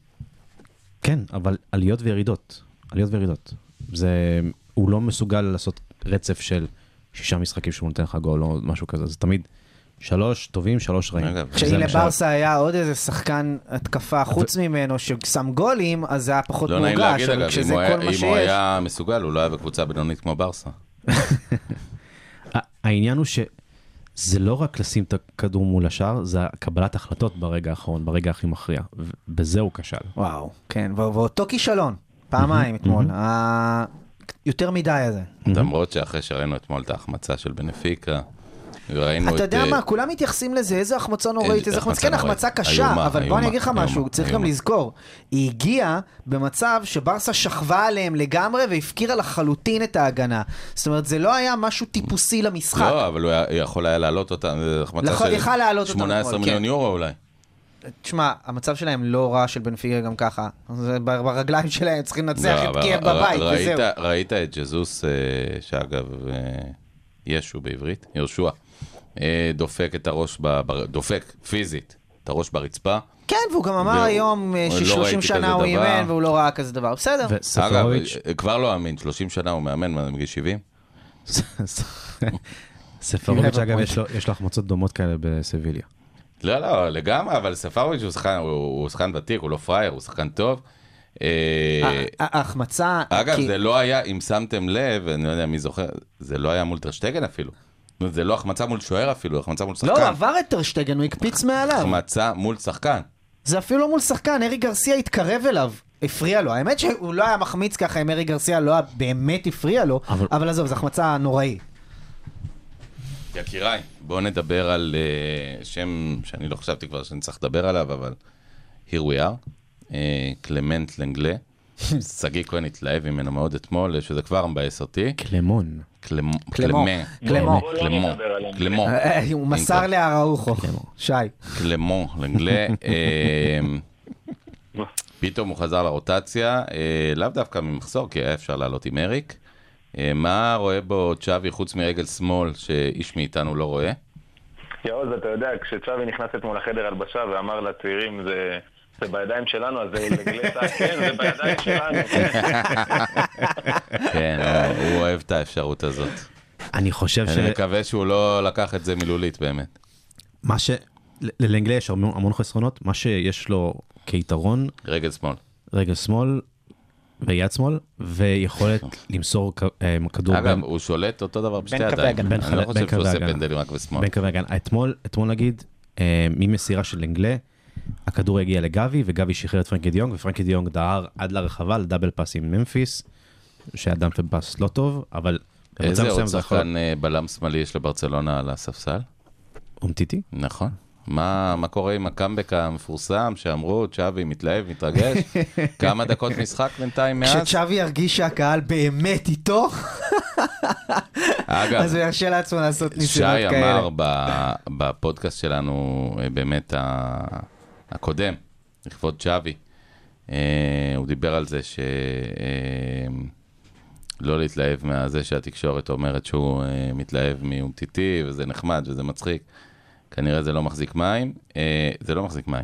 כן, אבל עליות וירידות, עליות וירידות. זה, הוא לא מסוגל לעשות רצף של שישה משחקים שהוא נותן לך גול או משהו כזה, זה תמיד שלוש טובים, שלוש רעים. מה לברסה היה עוד איזה שחקן התקפה חוץ ממנו ששם גולים, אז זה היה פחות לא נעים מורגש, להגיד, אגב, אם הוא היה- מסוגל, הוא לא היה בקבוצה בינונית כמו ברסה. העניין הוא שזה לא רק לשים את הכדור מול השער, זה קבלת החלטות ברגע האחרון, ברגע הכי מכריע. ובזה הוא כשל. וואו, כן, ואותו כישלון, פעמיים אתמול, יותר מדי הזה. למרות שאחרי שראינו אתמול את ההחמצה של בנפיקה, וראינו את... אתה יודע אה, מה, כולם מתייחסים לזה, איזה החמצה נוראית, איזה החמצה, כן. החמצה קשה, אבל בוא אני אגיד לך משהו, צריך גם. לזכור, היא הגיעה במצב שברסה שכבה עליהם לגמרי והפקירה לחלוטין את ההגנה. זאת אומרת, זה לא היה משהו טיפוסי למשחק. לא, אבל הוא יכול היה להעלות אותה, זו החמצה של יכל להעלות אותה 18 אתמול, מיליון כן. יורו אולי. תשמע, המצב שלהם לא רע של בנפיקה גם ככה. זה בר- ברגליים שלהם צריכים לנצח לא, את קייב ר- בבית, ראית- וזהו. ראית את ג'זוס, אה, שאגב, אה, ישו בעברית, יהושע, אה, דופק את הראש, ב- ב- דופק פיזית את הראש ברצפה. כן, והוא גם אמר והוא- היום אה, לא ראיתי ש-30 כזה שנה הוא. אימן והוא לא ראה כזה דבר. בסדר. אגב, כבר לא אמין, 30 שנה הוא מאמן, מה, מגיל 70? ספרוביץ' אגב, point. יש לו- יש לו החמצות דומות כאלה בסביליה. לא, לא, לגמרי, אבל ספרוביץ' הוא שחקן, הוא הוא שחקן ותיק, הוא לא פראייר, הוא שחקן טוב. אה, ה- ההחמצה... אגב, כי- זה לא היה, אם שמתם לב, אני לא יודע מי זוכר, זה לא היה מול טרשטגן אפילו. זה לא החמצה מול שוער אפילו, החמצה מול לא, שחקן. עבר את טרשטגן, הוא הקפיץ מעליו. החמצה מול שחקן. זה אפילו לא מול שחקן, ארי גרסיה התקרב אליו. הפריע לו. האמת שהוא לא היה מחמיץ ככה אם ארי גרסיה לא היה באמת הפריע לו, אבל- אבל עזוב, זו החמצה נוראית. יקיריי, בואו נדבר על uh, שם שאני לא חשבתי כבר שאני צריך לדבר עליו, אבל here we are, uh, קלמנט לנגלה. שגיא כהן התלהב ממנו מאוד אתמול, שזה כבר מבאס אותי. קלמון. קלמו, קלמו, קלמה, קלמו. בוא לא קלמו, נדבר עליהם. קלמו, אה, הוא מסר לאראוחו. שי. קלמו, לנגלה. פתאום הוא חזר לרוטציה, לאו דווקא ממחסור, כי היה אפשר לעלות עם אריק. אה, מה רואה בו צ'אבי חוץ מרגל שמאל, שאיש מאיתנו לא רואה? יעוז, אתה יודע, כשצ'אבי נכנס אתמול לחדר הלבשה ואמר לצעירים, זה... זה בידיים שלנו, אז זה לגלטה, כן, זה בידיים שלנו. כן, הוא- אוהב את האפשרות הזאת. אני חושב אני מקווה שהוא לא לקח את זה מילולית באמת. שמה ש... ללנגלה יש המון חסרונות, מה שיש לו כיתרון, רגל שמאל. רגל שמאל ויד שמאל, ויכולת למסור אה, כדור אגב, הוא שולט אותו דבר בשתי ידיים. אני לא חושב שהוא עושה. פנדלים רק בשמאל. בין קווי הגנה. אתמול, אתמול נגיד, אה, ממסירה של לנגלה, הכדור הגיע לגבי, וגבי שחרר את פרנקי דיונג, ופרנקי דיונג דהר עד לרחבה ל double pass עם ממפיס, שהיה דאבל פאס לא טוב, אבל... איזה עוד שחקן אה, בלם שמאלי יש לברצלונה על הספסל? אומטיטי? נכון. מה, מה קורה עם הקאמבק המפורסם שאמרו, צ'אבי מתלהב, מתרגש? כמה דקות משחק בינתיים מאז? כשצ'אבי ירגיש שהקהל באמת איתו, אגב, אז הוא ירשה לעצמו לעשות שי ניסיונות כאלה. אמר ב- בפודקאסט שלנו, אה, באמת הקודם, לכבוד צ'אבי, אה, הוא דיבר על זה ש... אה, לא להתלהב מהזה שהתקשורת אומרת שהוא מתלהב מאומטיטי, וזה נחמד וזה מצחיק. כנראה זה לא מחזיק מים. אה, זה לא מחזיק מים.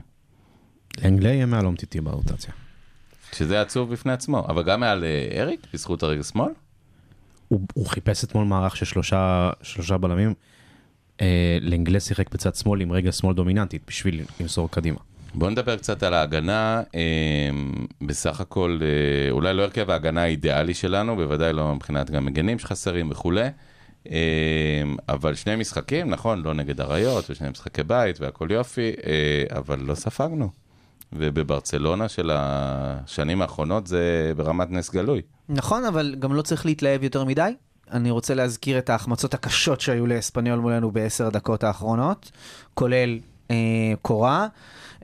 לנגלה יהיה מעל אומטיטי ברוטציה. שזה עצוב בפני עצמו. אבל גם מעל אה, אריק, בזכות הרגל שמאל? הוא, הוא חיפש אתמול מערך של שלושה, שלושה בלמים. אה, לנגלה שיחק בצד שמאל עם רגל שמאל דומיננטית בשביל למסור קדימה. בוא נדבר קצת על ההגנה. אה, בסך הכל, אה, אולי לא הרכב ההגנה האידיאלי שלנו, בוודאי לא מבחינת גם מגנים שחסרים וכולי. אה, אבל שני משחקים, נכון, לא נגד אריות, ושני משחקי בית והכל יופי, אה, אבל לא ספגנו. ובברצלונה של השנים האחרונות זה ברמת נס גלוי. נכון, אבל גם לא צריך להתלהב יותר מדי. אני רוצה להזכיר את ההחמצות הקשות שהיו לאספניול מולנו בעשר הדקות האחרונות, כולל אה, קורה,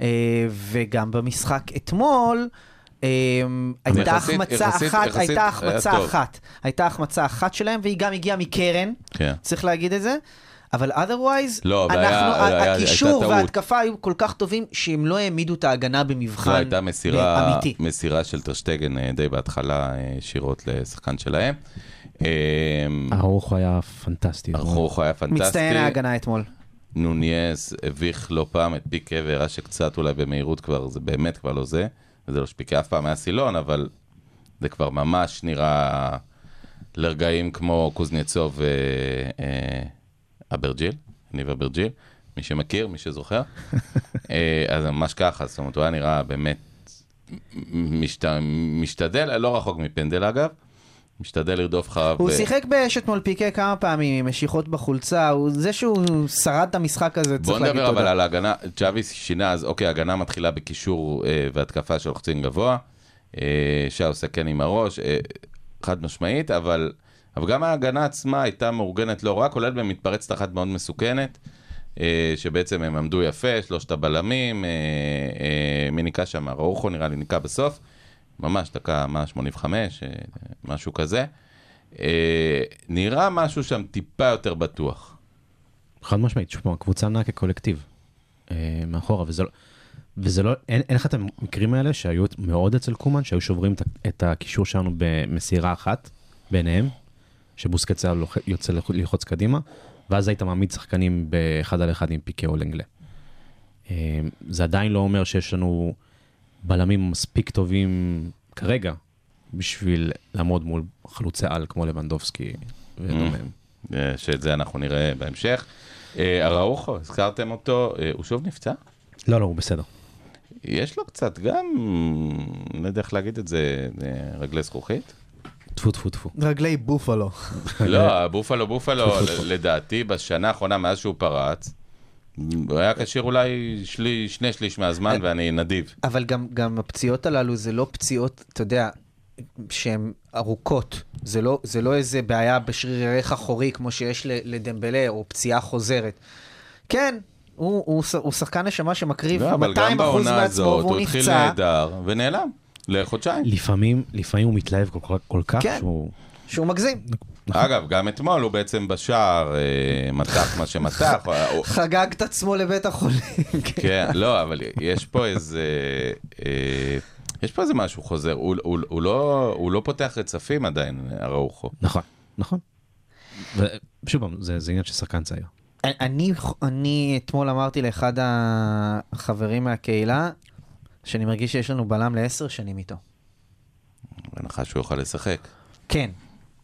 אה, וגם במשחק אתמול. אה, הייתה החמצה אחת, הייתה היה החמצה. אחת, הייתה החמצה אחת שלהם, והיא גם הגיעה מקרן, כן. צריך להגיד את זה. אבל otherwise, לא, אנחנו, היה- היה- הקישור טעות. וההתקפה היו כל כך טובים, שהם לא העמידו את ההגנה במבחן זו הייתה מסירה, אמיתי. מסירה של טרשטגן אה, די בהתחלה אה, ישירות לשחקן שלהם. אה, הארוך היה פנטסטי. ארחוך היה פנטסטי. מצטיין ההגנה אתמול. נוניאז הביך לא פעם את פיקה והראה שקצת אולי במהירות כבר, זה באמת כבר לא זה. וזה לא שפיקה אף פעם היה סילון, אבל זה כבר ממש נראה לרגעים כמו קוזנצוב ואברג'יל, ניב אברג'יל, מי שמכיר, מי שזוכר. אה, אז ממש ככה, זאת אומרת, הוא היה נראה באמת משת... משתדל, לא רחוק מפנדל אגב, משתדל לרדוף אחריו. הוא ב- שיחק באש אתמול פיקה כמה פעמים עם משיכות בחולצה, הוא, זה שהוא שרד את המשחק הזה, בוא צריך להגיד נדבר אבל תודה. על ההגנה, צ'אבי שינה, אז אוקיי, ההגנה מתחילה בקישור אה, והתקפה של לחצים גבוה, אה, שי עושה כן עם הראש, אה, חד משמעית, אבל, אבל גם ההגנה עצמה הייתה מאורגנת לא רע, כולל במתפרצת אחת מאוד מסוכנת, אה, שבעצם הם עמדו יפה, שלושת הבלמים, אה, אה, מי ניקה שם? ראוכו נראה לי ניקה בסוף, ממש דקה, מה, 85, אה, משהו כזה. אה, נראה משהו שם טיפה יותר בטוח. חד משמעית, שוב פעם, הקבוצה נעה כקולקטיב אה, מאחורה, וזה לא, וזה לא, אין, לך את המקרים האלה שהיו מאוד אצל קומן, שהיו שוברים את, הקישור שלנו במסירה אחת ביניהם, לוח- יוצא לח- ללחוץ קדימה, ואז היית מעמיד שחקנים באחד על אחד עם פיקה או לנגלה. זה עדיין לא אומר שיש לנו בלמים מספיק טובים כרגע, בשביל לעמוד מול חלוצי על כמו לבנדובסקי ודומיהם. אה, שאת זה אנחנו נראה בהמשך. אה, אראוחו, הזכרתם אותו, אה, הוא שוב נפצע? לא, לא, הוא בסדר. יש לו קצת גם, לא יודע איך להגיד את זה, רגלי זכוכית? טפו טפו טפו. רגלי בופלו. לא, בופלו בופלו, לדעתי בשנה האחרונה מאז שהוא פרץ, היה כשיר אולי שלי- שני שליש מהזמן ואני נדיב. אבל גם, גם הפציעות הללו זה לא פציעות, אתה יודע, שהן ארוכות. זה לא, זה לא איזה בעיה בשריר ירך אחורי כמו שיש לדמבלה, או פציעה חוזרת. כן, הוא, הוא, הוא שחקן נשמה שמקריב לא, אבל 200 גם בעונה מעצמו, הזאת והוא הוא התחיל נפצע. נהדר ונעלם לחודשיים. לפעמים, לפעמים הוא מתלהב כל, כל, כל כך כן. שהוא... שהוא מגזים. אגב, גם אתמול הוא בעצם בשער אה, מתח מה שמתח. חגג את עצמו לבית החולים. כן, לא, אבל יש פה איזה... אה, יש פה איזה משהו חוזר, הוא, הוא, הוא, לא, הוא לא פותח רצפים עדיין, אראוחו. נכון. נכון. ושוב פעם, זה זה עניין של שחקן צעיר. אני, אני אתמול אמרתי לאחד החברים מהקהילה, שאני מרגיש שיש לנו בלם לעשר שנים איתו. בהנחה שהוא יוכל לשחק. כן.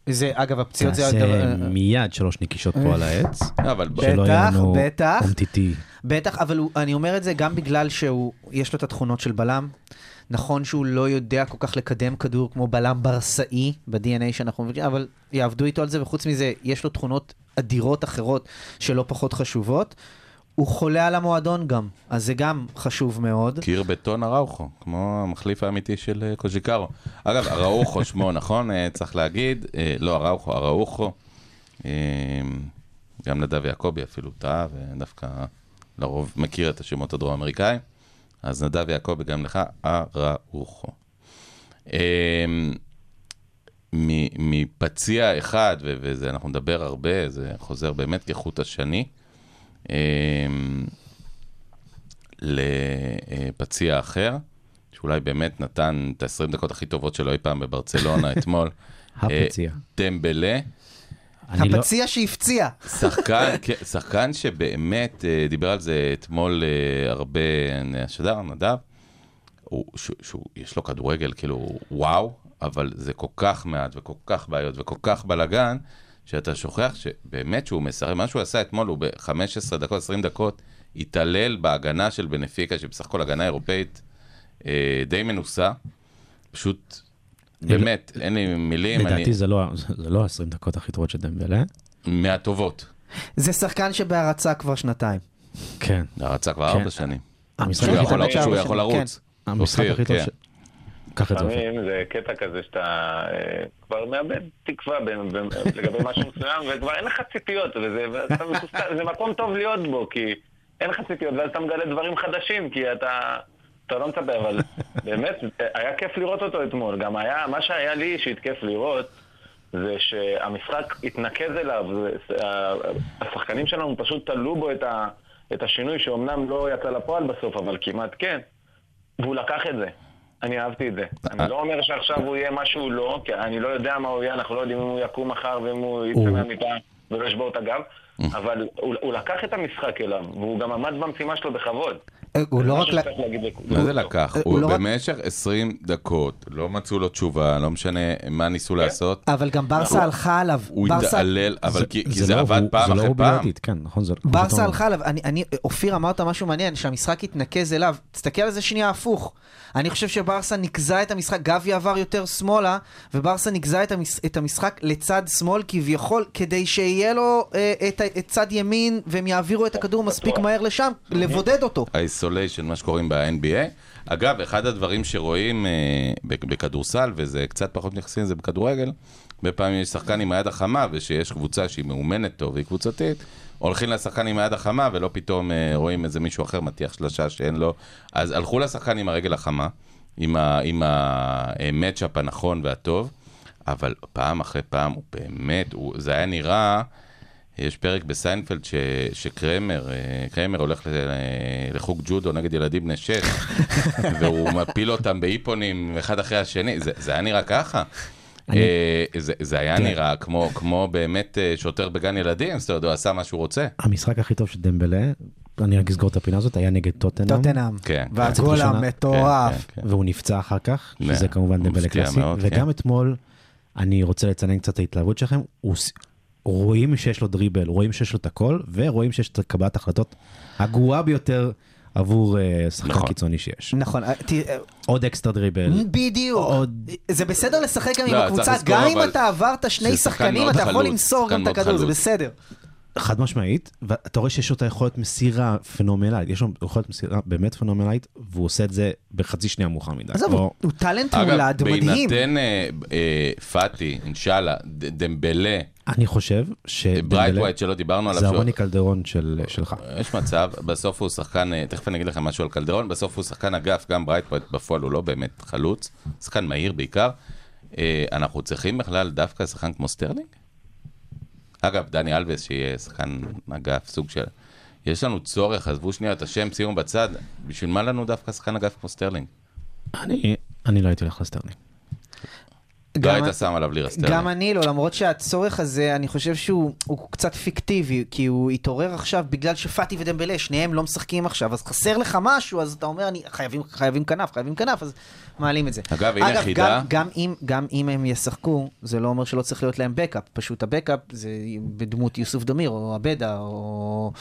זה, אגב, הפציעות זה... תעשה הדבר- מיד שלוש נקישות פה על העץ. אבל שלא יהיה בטח, לנו בטח. בטח, אבל אני אומר את זה גם בגלל שהוא, יש לו את התכונות של בלם. נכון שהוא לא יודע כל כך לקדם כדור כמו בלם ברסאי ב-DNA שאנחנו מבינים, אבל יעבדו איתו על זה, וחוץ מזה, יש לו תכונות אדירות אחרות שלא פחות חשובות. הוא חולה על המועדון גם, אז זה גם חשוב מאוד. קיר בטון אראוחו, כמו המחליף האמיתי של אה, קוז'יקרו. אגב, אראוחו שמו, נכון? אה, צריך להגיד, אה, לא אראוחו. אה, גם נדב יעקבי אפילו טעה, ודווקא לרוב מכיר את השמות הדרום-אמריקאים. אז נדב יעקבי, גם לך, אראוחו. מ- מפציע אחד, ו- וזה, אנחנו נדבר הרבה, זה חוזר באמת כחוט השני. אה, לפציע אחר, שאולי באמת נתן את ה-20 דקות הכי טובות שלו אי פעם בברצלונה אתמול. הפציע. אה, דמבלה, לא- הפציע שהפציע. שחקן, כן, שחקן שבאמת, אה, דיבר על זה אתמול אה, הרבה השדר, נדב, הוא, ש, שהוא, יש לו כדורגל כאילו וואו, אבל זה כל כך מעט וכל כך בעיות וכל כך בלאגן, שאתה שוכח שבאמת שהוא משחק, מה שהוא עשה אתמול הוא ב-15 דקות, 20 דקות, התעלל בהגנה של בנפיקה, שבסך הכל הגנה אירופאית אה, די מנוסה, פשוט, באמת, אין לי מילים, לדעתי אני, זה לא זה לא ה-20 דקות הכי טובות של דמבלה. מהטובות. זה שחקן שבהרצה כבר שנתיים. כן. הרצה כבר כן. ארבע שנים. המשחק שהוא הכי יכול לרוץ. המשחק אופיר, הכי טוב כן. ש... קח את זה. לפעמים זה קטע כזה שאתה אה, כבר מאבד תקווה ב- ב- לגבי משהו מסוים, וכבר אין לך ציפיות, וזה, מקום טוב להיות בו, כי אין לך ציפיות, ואז אתה מגלה דברים חדשים, כי אתה, אתה לא מצפה, אבל באמת, היה כיף לראות אותו אתמול. גם היה, מה שהיה לי אישית כיף לראות, זה שהמשחק התנקז אליו, השחקנים שלנו פשוט תלו בו את, ה, את השינוי, שאומנם לא יצא לפועל בסוף, אבל כמעט כן. והוא לקח את זה. אני אהבתי את זה. אני לא אומר שעכשיו הוא יהיה מה שהוא לא, כי אני לא יודע מה הוא יהיה, אנחנו לא יודעים אם הוא יקום מחר ואם הוא יצא מהמיטה ולא ישבור את הגב, אבל הוא, הוא לקח את המשחק אליו, והוא גם עמד במשימה שלו בכבוד. אה, הוא לא רק... מה זה לקח? הוא הוא לא במשך 20 דקות, לא מצאו לו תשובה, לא משנה מה ניסו לעשות. אבל גם ברסה הלכה עליו. הוא התעלל, אבל כי זה לא עבד פעם זה לא אחרי פעם. כן, נכון, זה... ברסה. הלכה עליו, אני, אני, אופיר אמרת משהו מעניין, שהמשחק התנקז אליו, תסתכל על זה שנייה הפוך. אני חושב שברסה ניקזה את המשחק, גבי עבר יותר שמאלה, וברסה ניקזה את, המש, את המשחק לצד שמאל כביכול, כדי שיהיה לו אה, את, את צד ימין, והם יעבירו את הכדור מספיק מהר לשם, לבודד אותו. האיסוליישן, מה שקוראים ב-NBA. אגב, אחד הדברים שרואים אה, בכ- בכדורסל, וזה קצת פחות נכנסים לזה בכדורגל, הרבה פעמים יש שחקן עם היד החמה, ושיש קבוצה שהיא מאומנת טוב והיא קבוצתית, הולכים לשחקן עם היד החמה, ולא פתאום אה, רואים איזה מישהו אחר מטיח שלושה שאין לו. אז הלכו לשחקן עם הרגל החמה, עם המצ'אפ הנכון והטוב, אבל פעם אחרי פעם, הוא באמת, הוא, זה היה נראה... יש פרק בסיינפלד ש, שקרמר, אה, קרמר הולך לחוג ג'ודו נגד ילדים בני שש, והוא מפיל אותם באיפונים אחד אחרי השני, זה, זה היה נראה ככה. אה, זה, זה היה תראה. נראה כמו, כמו באמת אה, שוטר בגן ילדים, זאת אומרת, הוא עשה מה שהוא רוצה. המשחק הכי טוב של דמבלה, אני רק אסגור את הפינה הזאת, היה נגד טוטנאם. טוטנאם. כן. והגול ראשונה. המטורף. כן, כן. והוא נפצע אחר כך, כן. שזה כמובן דמבלה קלאסי. וגם כן. אתמול, אני רוצה לציין קצת את ההתלהבות שלכם, רואים שיש לו דריבל, רואים שיש לו את הכל, ורואים שיש את קבלת החלטות הגרועה ביותר עבור אה, שחקן נכון. קיצוני שיש. נכון, אה, תראה, עוד אקסטרה דריבל. בדיוק. עוד- זה בסדר לשחק גם עם לא, צריך הקבוצה, גם אם אבל אתה עברת שני שחקנים, אתה יכול למסור גם את הכדור, זה. בסדר. חד משמעית, ואתה רואה שיש לו את היכולת מסירה פנומנלית, יש לו יכולת מסירה באמת פנומנלית, והוא עושה את זה בחצי שנייה מאוחר מדי. עזוב, הוא- הוא talent אגב, מולד מדהים. בהינתן אה, אה, פאטי, אינשאללה, ד- דמבלה, אני חושב שדמבלה, ברייטווייט שלא דיברנו עליו, זה שהוא- הרוני קלדרון של- שלך. יש מצב, בסוף הוא שחקן, אה, תכף אני אגיד לכם משהו על קלדרון, בסוף הוא שחקן אגף, גם ברייטווייט בפועל הוא לא באמת חלוץ, שחקן מהיר בעיקר. אה, אנחנו צריכים בכלל דווקא שחקן כמו סטרלינג? אגב, דני אלבס, שיהיה שחקן אגף, סוג של... יש לנו צורך, עזבו שנייה את השם, שימו בצד, בשביל מה לנו דווקא שחקן אגף כמו סטרלינג? אני אני לא הייתי הולך לסטרלינג. לא היית שם עליו לירה סטרלינג. גם אני לא, למרות שהצורך הזה, אני חושב שהוא הוא קצת פיקטיבי, כי הוא התעורר עכשיו בגלל שפאטי ודמבלה, שניהם לא משחקים עכשיו, אז חסר לך משהו, אז אתה אומר, אני, חייבים, חייבים כנף, חייבים כנף, אז מעלים את זה. אגב, הנה אגב, חידה. גם, גם, אם, גם אם הם ישחקו, זה לא אומר שלא צריך להיות להם backup, פשוט ה backup זה בדמות יוסוף דמיר, או עבדה, או...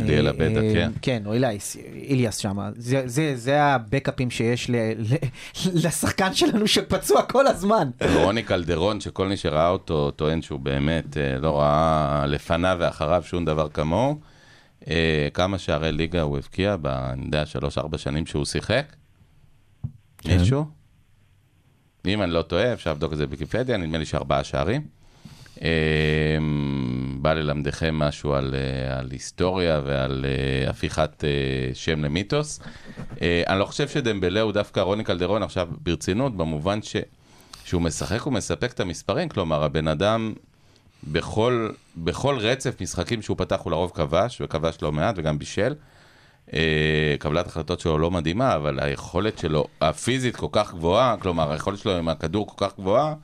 ליאל עבדה, אה, כן. כן, או אילייס, איליאס שם. זה, זה, זה הבקאפים שיש ל, ל, לשחקן שלנו שפצוע כל הזמן. רוני קלדרון, שכל מי שראה אותו טוען שהוא באמת אה, לא ראה לפניו ואחריו שום דבר כמוהו. אה, כמה שערי ליגה הוא הבקיע ב... אני יודע, שלוש-ארבע שנים שהוא שיחק? כן. מישהו? אם אני לא טועה, אפשר לבדוק את זה בוויקיפדיה, נדמה לי שארבעה שערים. אה, בא ללמדכם משהו על, על היסטוריה ועל הפיכת שם למיתוס. אני לא חושב שדמבלה הוא דווקא רוני קלדרון עכשיו ברצינות, במובן ש... שהוא משחק ומספק את המספרים, כלומר, הבן אדם בכל, בכל רצף משחקים שהוא פתח הוא לרוב כבש, וכבש לא מעט וגם בישל. אה, קבלת החלטות שלו לא מדהימה, אבל היכולת שלו הפיזית כל כך גבוהה, כלומר, היכולת שלו עם הכדור כל כך גבוהה,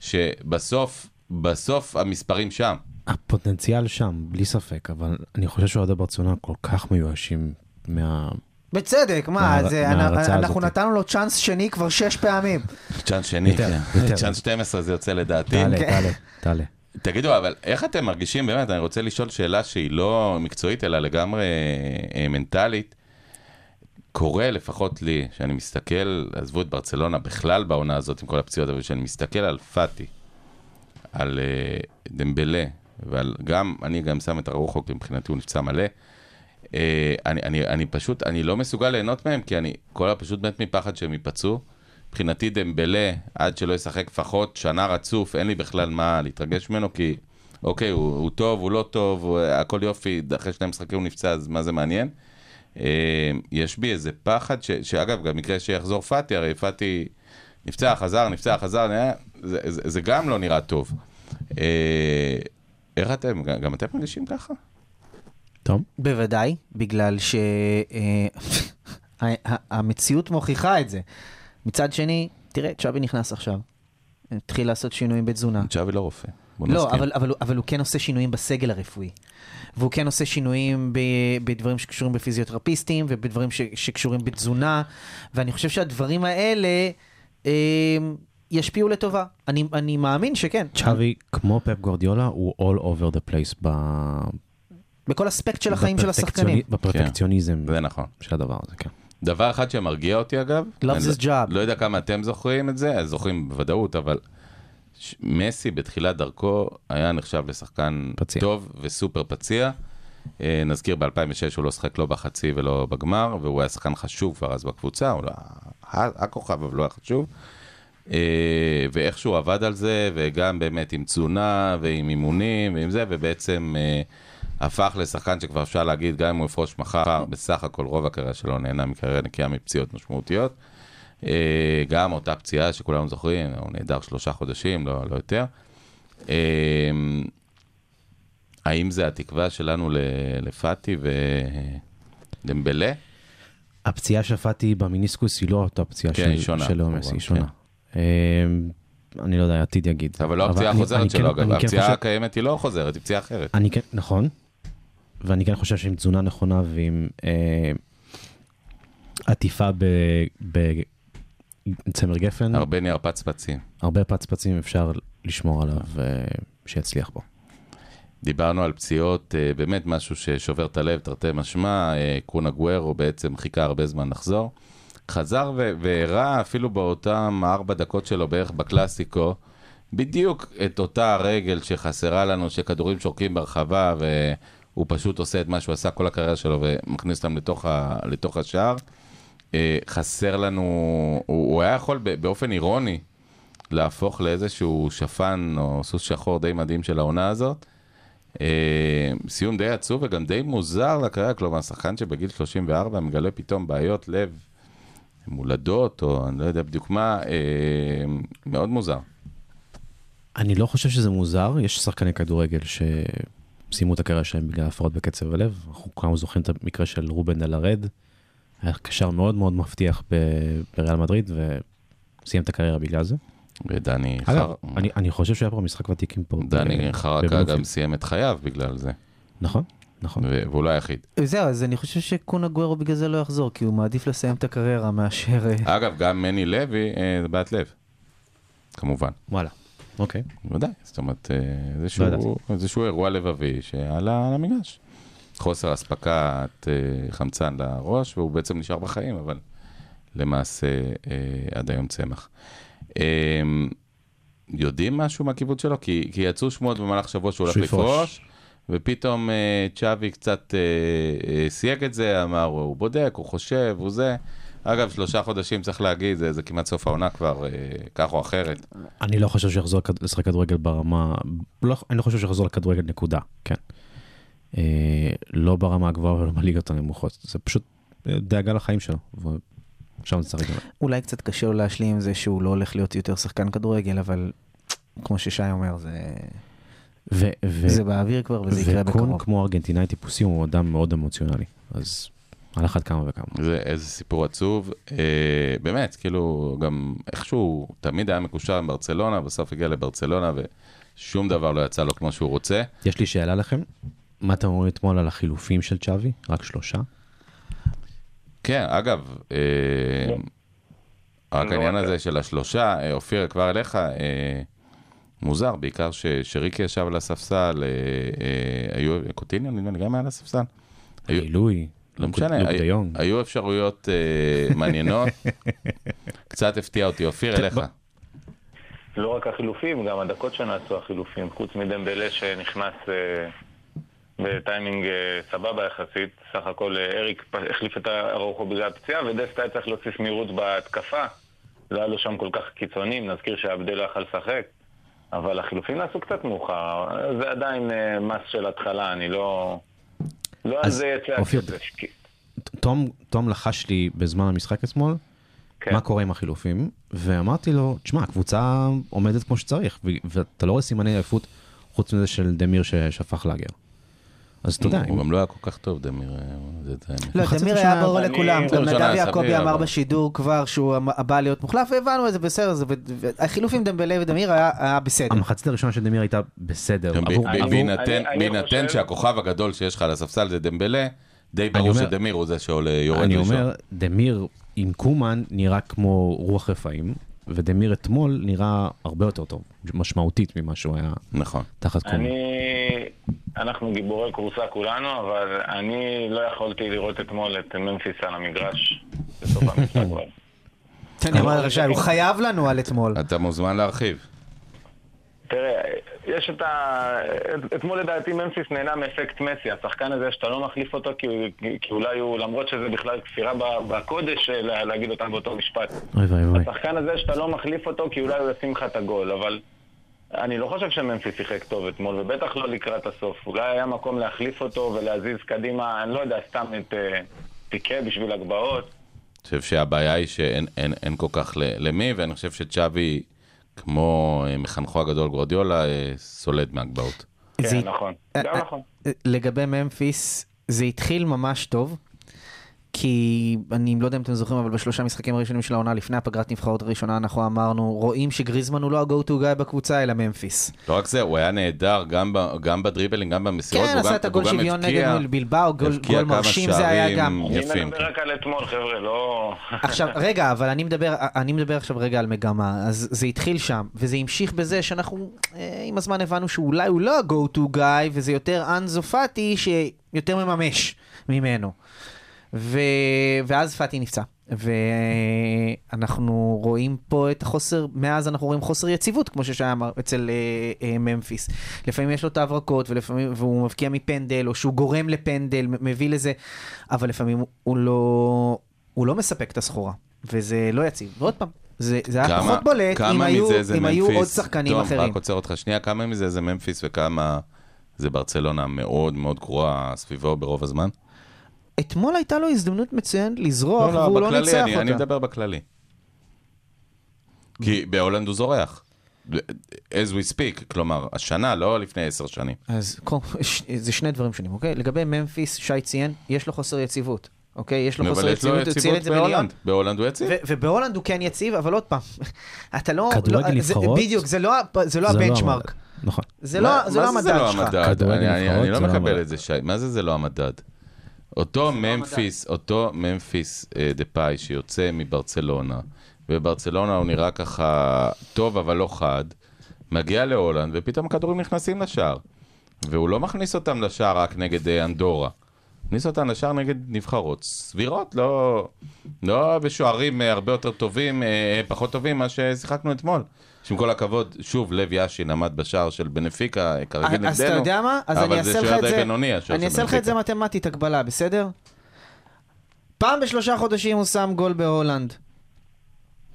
שבסוף, בסוף המספרים שם. הפוטנציאל שם, בלי ספק, אבל אני חושב שאוהדי ברצלונה כל כך מיואשים מה... בצדק, מה, זה, אנחנו. נתנו לו צ'אנס שני כבר שש פעמים. צ'אנס שני, כן. צ'אנס 12 זה יוצא לדעתי. תעלה, כן. תעלה, תעלה. תגידו, אבל איך אתם מרגישים, באמת, אני רוצה לשאול שאלה שהיא לא מקצועית, אלא לגמרי אה, מנטלית. קורה, לפחות לי, שאני מסתכל, עזבו את ברצלונה בכלל בעונה הזאת עם כל הפציעות, אבל כשאני מסתכל על פאטי, על אה, דמבלה, ועל גם, אני גם שם את הרוחו, כי מבחינתי הוא נפצע מלא. אה, אני, אני, אני פשוט, אני לא מסוגל ליהנות מהם, כי אני כל הפשוט מת מפחד שהם ייפצעו. מבחינתי דמבלה, עד שלא ישחק לפחות שנה רצוף, אין לי בכלל מה להתרגש ממנו, כי אוקיי, הוא, הוא טוב, הוא לא טוב, הוא, הכל יופי, אחרי שני משחקים הוא נפצע, אז מה זה מעניין? אה, יש בי איזה פחד, ש, שאגב, גם מקרה שיחזור פאטי, הרי פאטי נפצע, חזר, נפצע, חזר, נראה, זה, זה, זה גם לא נראה טוב. אה, איך אתם, גם אתם מרגישים ככה? טוב, בוודאי, בגלל שהמציאות מוכיחה את זה. מצד שני, תראה, צ'אבי נכנס עכשיו. התחיל לעשות שינויים בתזונה. צ'אבי לא רופא. לא. אבל, אבל, אבל הוא כן עושה שינויים בסגל הרפואי. והוא כן עושה שינויים ב, בדברים שקשורים בפיזיותרפיסטים ובדברים ש, שקשורים בתזונה, ואני חושב שהדברים האלה אה, ישפיעו לטובה. אני, אני מאמין שכן. צ'אבי, כמו פפ גורדיולה, הוא all over the place ב- בכל אספקט של החיים של השחקנים. בפרפקציוניזם זה נכון. של הדבר הזה, כן. דבר אחד שמרגיע אותי אגב, Loves אני his לא- job. לא יודע כמה אתם זוכרים את זה, זוכרים בוודאות, אבל מסי בתחילת דרכו היה נחשב לשחקן פציע. טוב וסופר פציע. אה, נזכיר ב-2006 הוא לא שחק לא בחצי ולא בגמר, והוא היה שחקן חשוב כבר אז בקבוצה, הוא לא היה הכוכב, אבל לא היה חשוב. אה, ואיך שהוא עבד על זה, וגם באמת עם תזונה ועם אימונים ועם זה, ובעצם אה, הפך לשחקן שכבר אפשר להגיד, גם אם הוא יפרוש מחר, בסך הכל רוב הקריירה שלו נהנה מקריירה נקייה מפציעות משמעותיות. אה, גם אותה פציעה שכולנו זוכרים, הוא נעדר שלושה חודשים, לא, לא יותר. אה, האם זה התקווה שלנו לפאטי ודמבלה? הפציעה של פאטי במיניסקוס היא לא אותה פציעה כן, של של מסי, היא כן. שונה. אה, אני לא יודע, העתיד יגיד. אבל לא הפציעה החוזרת שלו, כן- אגב, כן הפציעה הקיימת היא לא חוזרת, היא פציעה אחרת. אני כן, נכון, ואני כן חושב שעם תזונה נכונה ועם אה, עטיפה בצמר גפן, הרבה נייר פצפצים. הרבה פצפצים אפשר לשמור עליו אה, שיצליח בו. דיברנו על פציעות, אה, באמת משהו ששובר את הלב, תרתי משמע, אה, קונה גוורו בעצם חיכה הרבה זמן לחזור. חזר והראה אפילו באותם ארבע דקות שלו בערך בקלאסיקו, בדיוק את אותה רגל שחסרה לנו, שכדורים שורקים ברחבה, והוא פשוט עושה את מה שהוא עשה כל הקריירה שלו ומכניס אותם לתוך, ה- לתוך השער. אה, חסר לנו, הוא, הוא היה יכול באופן אירוני להפוך לאיזשהו שפן או סוס שחור די מדהים של העונה הזאת. אה, סיום די עצוב וגם די מוזר לקריירה, כלומר, שחקן שבגיל 34 מגלה פתאום בעיות לב מולדות, או אני לא יודע בדיוק מה, אה, מאוד מוזר. אני לא חושב שזה מוזר, יש שחקני כדורגל שסיימו את הקריירה שלהם בגלל הפרעות בקצב הלב. אנחנו כולנו זוכרים את המקרה של רובן דלרד, היה קשר מאוד מאוד מבטיח בריאל מדריד וסיים את הקריירה בגלל זה. ודני חר- אני- אני חושב שהיה פה משחק ותיקים פה. דני ב- חרקה. גם סיים את חייו בגלל זה, נכון, נכון. והוא לא היחיד. זהו, אז אני חושב שקונה גוורו בגלל זה לא יחזור, כי הוא מעדיף לסיים את הקריירה מאשר... אה, אגב, גם מני לוי אה, זה בעיית לב, כמובן. וואלה, אוקיי. בוודאי, זאת אומרת, אה, איזשהו, איזשהו אירוע לבבי שעלה על המגרש. חוסר אספקת אה, חמצן לראש, והוא בעצם נשאר בחיים, אבל למעשה אה, עד היום צמח. יודעים משהו מהכיוון שלו? כי, כי יצאו שמועות במהלך שבוע שהוא הולך. לפרוש, ופתאום צ'אבי קצת סייג את זה, אמר, הוא בודק, הוא חושב, הוא זה. אגב, שלושה חודשים, צריך להגיד, זה, זה כמעט סוף העונה כבר, אה, כך או אחרת. אני לא חושב שיחזור לשחק כדורגל ברמה, לא, אני לא חושב שיחזור לכדורגל נקודה, כן. אה, לא ברמה הגבוהה ולא בליגות הנמוכות, זה פשוט אה, דאגה לחיים שלו, ושם זה צריך. אולי קצת קשה לו להשלים עם זה שהוא לא הולך להיות יותר שחקן כדורגל, אבל כמו ששי אומר, זה, ו- ו- זה באוויר כבר וזה יקרה וקון בקרוב. כמו ארגנטינאי טיפוסי הוא אדם מאוד אמוציונלי, אז על אחת כמה וכמה. זה איזה סיפור עצוב. אה, באמת, כאילו, גם איכשהו תמיד היה מקושר עם ברצלונה, בסוף הגיע לברצלונה ושום דבר לא יצא לו כמו שהוא רוצה. יש לי שאלה לכם, מה אתם אומרים אתמול על החילופים של צ'אבי? רק שלושה? כן, אגב, אה, רק לא העניין הזה של השלושה, אה, אופיר, כבר אליך, אה, מוזר, בעיקר ש- שריקי ישב על הספסל, אה, אה, היו, קוטיניו נדמה לי גם היה על הספסל. עילוי, לא משנה, לוק היו- אפשרויות אה, מעניינות. קצת הפתיע אותי, אופיר, אליך. לא רק החילופים, גם הדקות שנעשו החילופים, חוץ מדמבלה שנכנס אה, בטיימינג אה, סבבה יחסית. סך הכל אריק החליף את ארוחו בגלל הפציעה, ודסטה היה צריך להוסיף מהירות בהתקפה. לא היה לו שם כל כך קיצונים, נזכיר שעבדל לא יכל לשחק. אבל החילופים נעשו קצת מאוחר, זה עדיין מס של התחלה, אני לא... לא על אז, זה יצא אופיר, הכסף. תום, תום לחש לי בזמן המשחק אתמול, כן. מה קורה עם החילופים, ואמרתי לו, תשמע, הקבוצה עומדת כמו שצריך, ואתה לא רואה סימני עייפות חוץ מזה של דמיר ש- שהפך לאגר. אז אתה יודע, הוא גם לא היה כל כך טוב, דמיר. אה. לא, ראשונה- היה ברור אני- לכולם, גם ראשונה נדב יעקבי אמר בשידור כבר שהוא הבא להיות מוחלף, והבנו את זה בסדר, החילוף עם דמבלה ודמיר היה בסדר. המחצית הראשונה של דמיר הייתה בסדר. אני- בהינתן אני- אני שהכוכב הגדול שיש לך על הספסל זה דמבלה, די ברור שדמיר הוא זה שעולה, יורד אני ראשון. אומר, דמיר עם קומן נראה כמו רוח רפאים, ודמיר אתמול נראה הרבה יותר טוב, משמעותית ממה שהוא היה נכון. תחת קומן. אני... אנחנו גיבורי כורסה כולנו, אבל אני לא יכולתי לראות אתמול את ממפיס על המגרש בסוף המשחק. הוא חייב לנו על אתמול. אתה מוזמן להרחיב. תראה, יש את ה... את- אתמול לדעתי ממפיס נהנה מאפקט מסי, השחקן הזה שאתה לא מחליף אותו כי, כי אולי הוא, למרות שזה בכלל כפירה בקודש אה, לה- להגיד אותם באותו משפט. אוי ואי ואי. השחקן הזה שאתה לא מחליף אותו כי אולי הוא ישים לך את הגול, אבל אני לא חושב שממפיס שיחק טוב אתמול, ובטח לא לקראת הסוף. אולי היה מקום להחליף אותו ולהזיז קדימה, אני לא יודע, סתם את אה, פיקה בשביל הגבהות. אני חושב שהבעיה היא שאין אין, אין כל כך ל- למי, ואני חושב שצ'אבי, כמו אה, מחנכו הגדול גורדיולה, אה, סולד מהגבהות. כן, זה- נכון. אה, נכון. לגבי ממפיס, זה התחיל ממש טוב, כי אני לא יודע אם אתם זוכרים, אבל בשלושה משחקים הראשונים של העונה, לפני הפגרת נבחרות הראשונה, אנחנו אמרנו, רואים שגריזמן הוא לא ה-go to guy בקבוצה, אלא ממפיס. לא רק זה, הוא היה נהדר גם, ב, גם בדריבלינג, גם במסירות, כן, עשה את הגול שוויון נגד מול בלבאו, גול גול מרשים זה היה גם. אני. מדבר רק על אתמול, חבר'ה, לא... עכשיו, רגע, אבל אני מדבר, אני מדבר עכשיו רגע על מגמה. אז זה התחיל שם, וזה המשיך בזה שאנחנו אה, עם הזמן הבנו שאולי הוא לא ה-go to guy, וזה יותר אנזו פאטי שיותר מממש ממנו. ו... ואז פאטי נפצע. ואנחנו רואים פה את החוסר, מאז אנחנו רואים חוסר יציבות, כמו ששי אמר, אצל אה, אה, ממפיס. לפעמים יש לו את ההברקות, ולפעמים, והוא מבקיע מפנדל, או שהוא גורם לפנדל, מביא לזה, אבל לפעמים הוא לא, הוא לא מספק את הסחורה, וזה לא יציב. ועוד פעם, זה, זה היה כמה- פחות בולט אם היו, זה אם היו? עוד שחקנים תום, אחרים. רק עוצר אותך שנייה, כמה מזה זה ממפיס וכמה זה ברצלונה מאוד מאוד גרועה סביבו ברוב הזמן? אתמול הייתה לו הזדמנות מצוינת לזרוח, והוא לא בכללי, ניצח אני, אני אותה. מדבר בכללי. כי בהולנד הוא זורח. as we speak, כלומר, השנה, לא לפני עשר שנים. אז ש- זה שני דברים שונים, אוקיי? לגבי ממפיס, שי ציין, יש לו חוסר יציבות. אוקיי? יש לו חוסר יציבות, הוא ציין את זה. בהולנד. בהולנד הוא יציב. ובהולנד הוא כן יציב, אבל עוד פעם, אתה לא... כדורגל לא, זה- נבחרות? בדיוק, זה לא, לא זה ה benchmark. המדד. נכון. זה לא זה לא מה זה זה המדד לא שלך. המדד? כדורגל אני- לא לא מקבל המדד. את זה, שי. מה זה זה לא המדד? אותו ממפיס, אותו ממפיס אה, דפאי שיוצא מברצלונה, וברצלונה הוא נראה ככה טוב אבל לא חד, מגיע להולנד ופתאום הכדורים נכנסים לשער. והוא לא מכניס אותם לשער רק נגד אה, אנדורה. מכניס אותם לשער נגד נבחרות סבירות, לא, לא בשוערים אה, הרבה יותר טובים, פחות טובים ממה ששיחקנו אתמול. שעם כל הכבוד, שוב, לב יאשין עמד בשער של בנפיקה, כרגיל נגדנו. אז אתה יודע מה? אז אבל אני זה אעשה לך את זה, בינוני, השוער אני של אעשה לך את זה. מתמטית הקבלה, בסדר? פעם בשלושה חודשים הוא שם גול בהולנד.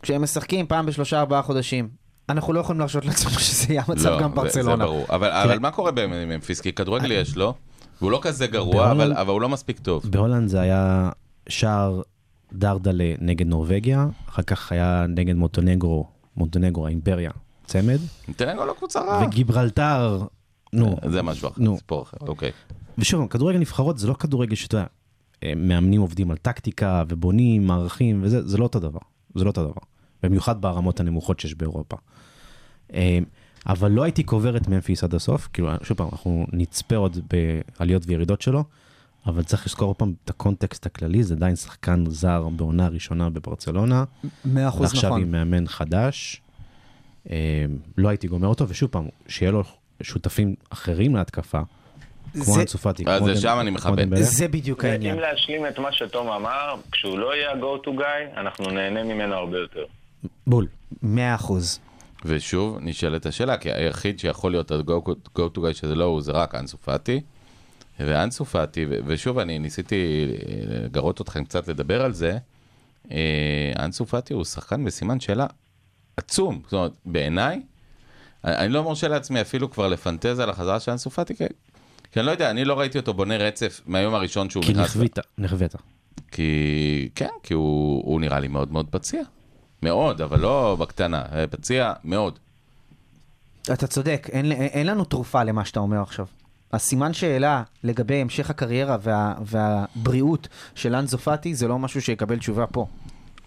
כשהם משחקים, פעם בשלושה ארבעה חודשים. אנחנו לא יכולים להרשות לעצמנו שזה יהיה המצב לא, גם זה- ברצלונה. זה ברור. אבל, אבל מה קורה בממפיס? כי כדורגל יש לו, והוא לא כזה גרוע, בהולנד- אבל, אבל הוא לא מספיק טוב. בהולנד זה היה שער דרדלה נגד נורבגיה, אחר כך היה נגד מונטנגרו, מונטנגרו, האימפריה, צמד, לו לא קבוצה רעה. וגיברלטר, נו, זה משהו אחר. סיפור אחר, אוקיי. ושוב, כדורגל נבחרות זה לא כדורגל שאתה יודע, אה, מאמנים עובדים על טקטיקה ובונים מערכים וזה, זה לא אותו דבר, זה לא אותו דבר. במיוחד ברמות הנמוכות שיש באירופה. אה, אבל לא הייתי קובר את ממפיס עד הסוף, כאילו, שוב פעם, אנחנו נצפה עוד בעליות וירידות שלו, אבל צריך לזכור פעם את הקונטקסט הכללי, זה עדיין שחקן זר בעונה הראשונה בברצלונה, מאה אחוז ועכשיו נכון. עם מאמן חדש. אה, לא הייתי גומר אותו, ושוב פעם, שיהיה לו שותפים אחרים להתקפה, כמו זה- אנסו פאטי, אז כמו זה דמ- שם אני מכבד. דמבלה. זה בדיוק העניין. אם להשלים את מה שתום אמר, כשהוא לא יהיה ה-go to guy, אנחנו נהנה ממנו הרבה יותר. בול. מאה אחוז. ושוב, נשאלת השאלה, כי היחיד שיכול להיות ה-go to guy שזה לא הוא, זה רק אנסו פאטי. ואנסו פאטי, ו- ושוב, אני ניסיתי לגרות אתכם קצת לדבר על זה, אה, אנסו פאטי הוא שחקן בסימן שאלה עצום. זאת אומרת, בעיניי, אני לא מרשה לעצמי אפילו כבר לפנטז על החזרה של אנסו פאטי, כי, כי אני לא יודע, אני לא ראיתי אותו בונה רצף מהיום הראשון שהוא כי נכנס. נכווית, נכווית. כי כן, כי הוא, הוא נראה לי מאוד מאוד פציע. מאוד, אבל לא בקטנה, אה, פציע מאוד. אתה צודק, אין, אין לנו תרופה למה שאתה אומר עכשיו. הסימן שאלה לגבי המשך הקריירה וה, והבריאות של אנזו פאטי זה לא משהו שיקבל תשובה פה.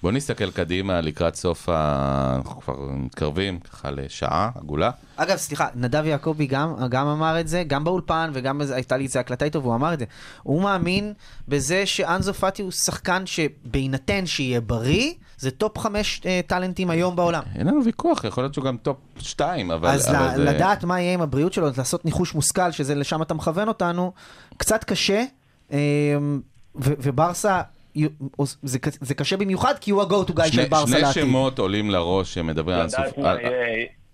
בוא נסתכל קדימה לקראת סוף ה... אנחנו כבר מתקרבים ככה לשעה עגולה. אגב, סליחה, נדב יעקבי גם, גם אמר את זה, גם באולפן וגם בזה- הייתה לי איזה הקלטה איתו והוא אמר את זה. הוא מאמין בזה שאנסו פאטי הוא שחקן שבהינתן שיהיה בריא, זה top חמש אה, טאלנטים היום בעולם. אין לנו ויכוח, יכול להיות שהוא גם top 2, אבל... אז אבל ל- זה... לדעת מה יהיה עם הבריאות שלו, לעשות ניחוש מושכל, שזה לשם אתה מכוון אותנו, קצת קשה, אה, ו- וברסה, זה זה קשה במיוחד כי הוא ה-go to guy שני, של ברסה שני לעתיד. שמות עולים לראש שמדברים על סוף...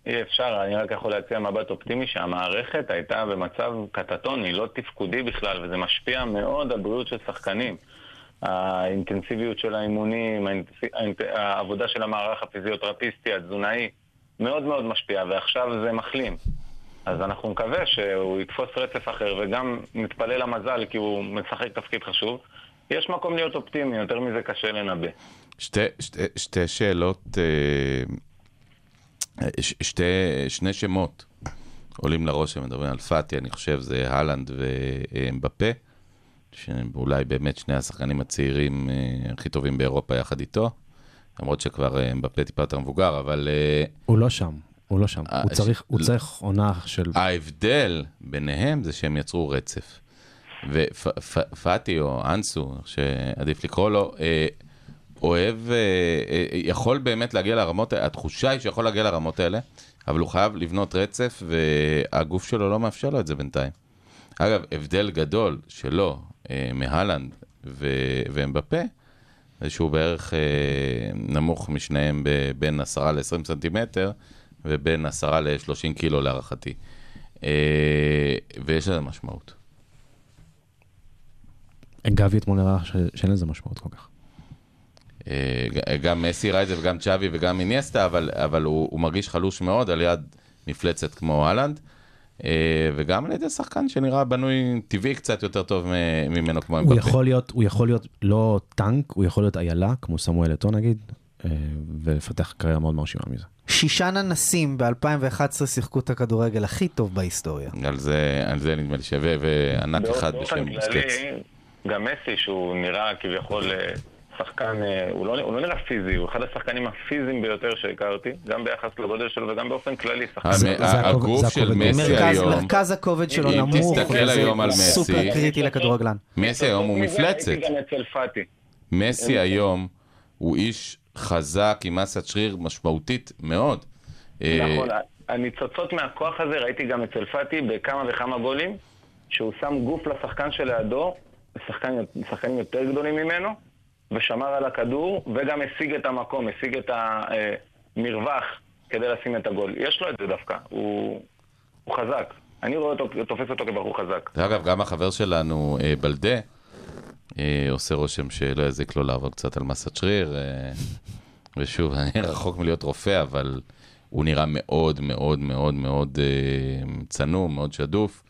אי אפשר, אני רק יכול להציע מבט אופטימי שהמערכת הייתה במצב קטטוני, לא תפקודי בכלל, וזה משפיע מאוד על בריאות של שחקנים. האינטנסיביות של האימונים, העבודה של המערך הפיזיותרפיסטי, התזונאי, מאוד מאוד משפיע, ועכשיו זה מחלים. אז אנחנו נקווה שהוא יתפוס רצף אחר, וגם נתפלל למזל כי הוא משחק תפקיד חשוב. יש מקום להיות אופטימי, יותר מזה קשה לנבא. שתי, שתי, שתי שאלות, אה, ש, שתי, שני שמות עולים לראש שמדברים על פאטי, אני חושב זה הלנד ומבפה, שאולי באמת שני השחקנים הצעירים אה, הכי טובים באירופה יחד איתו, למרות שכבר אה, מבפה טיפה יותר מבוגר, אבל אה, הוא לא שם, הוא לא שם. אה, הוא צריך- הוא ש- צריך עונה של... ההבדל ביניהם זה שהם יצרו רצף. ופאטי או אנסו, שעדיף לקרוא לו, אה, אוהב, אה, אה, יכול באמת להגיע לרמות, התחושה היא שיכול להגיע לרמות האלה, אבל הוא חייב לבנות רצף, והגוף שלו לא מאפשר לו את זה בינתיים. אגב, הבדל גדול שלו מהלנד ו- ואמבפה, זה שהוא בערך נמוך משניהם בין 10 ל-20 סנטימטר, ובין 10 ל-30 קילו להערכתי. ויש לזה משמעות. גבי אתמול הראה ש- שאין לזה משמעות כל כך. אה, גם מסי ראה את זה וגם צ'אבי וגם איניאסטה, אבל, אבל הוא, הוא מרגיש חלוש מאוד על יד מפלצת כמו הלנד, אה, וגם על ידי שחקן שנראה בנוי טבעי קצת יותר טוב מ- ממנו כמו הוא אמבפה. יכול להיות, הוא יכול להיות לא טנק, הוא יכול להיות איילה, כמו סמואל אתו נגיד, אה, ולפתח קריירה מאוד מרשימה מזה. שישה ננסים ב-2011 שיחקו את הכדורגל הכי טוב בהיסטוריה. על זה, על זה נדמה לי שווה, וענק אחד באופן בשם כללי, בוסקץ. גם מסי, שהוא נראה כביכול אה, שחקן, אה, הוא לא, הוא לא נראה פיזי, הוא אחד השחקנים הפיזיים ביותר שהכרתי, גם ביחס לגודל שלו וגם באופן כללי. שחקן זה הכובד- הגוף זה של מסי מרכז, היום, מרכז הכובד שלו נמוך, תסתכל היום על מסי- סופר קריטי לכדורגלן. מסי היום הוא מפלצת. מסי היום הוא איש חזק עם מסת שריר משמעותית מאוד. אה, נכון, הניצוצות מהכוח הזה ראיתי גם אצל פאטי בכמה וכמה גולים, שהוא שם גוף לשחקן שלידו, שחקן, שחקנים יותר גדולים ממנו, ושמר על הכדור, וגם השיג את המקום, השיג את המרווח כדי לשים את הגול. יש לו את זה דווקא, הוא, הוא חזק. אני רואה אותו, תופס אותו כבחור חזק. אגב, גם החבר שלנו, אה, בלדה, אה, עושה רושם שלא יזיק לו לעבוד קצת על מסת שריר. אה, ושוב, אני רחוק מלהיות רופא, אבל הוא נראה מאוד מאוד מאוד מאוד צנום, מאוד שדוף.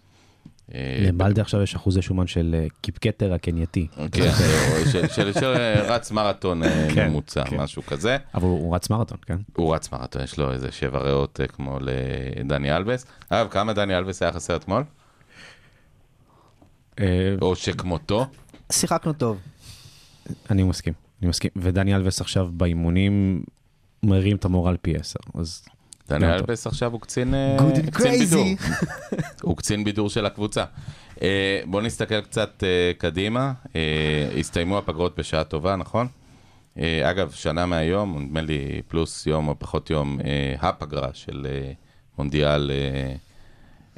אה, לבלדה עכשיו יש אחוזי שומן של אה, קיפקטר הקנייתי. כן, של- רץ מרתון כן, ממוצע, כן. משהו כזה. אבל הוא רץ מרתון, כן? הוא רץ מרתון, יש לו איזה שבע ריאות כמו לדני אלבס. אגב, כמה דני אלבס היה חסר אתמול? או שכמותו? שיחקנו טוב. אני מסכים, אני מסכים. ודני אלווס עכשיו באימונים מרים את המורל פי עשר, אז... דני גם טוב. אלבס עכשיו הוא קצין אה, Good and קצין בידור. הוא קצין בידור של הקבוצה. אה, בואו נסתכל קצת אה, קדימה. אה, הסתיימו הפגרות בשעה טובה, נכון? אה, אגב, שנה מהיום, נדמה לי פלוס יום או פחות יום, אה, הפגרה של אה, מונדיאל אה,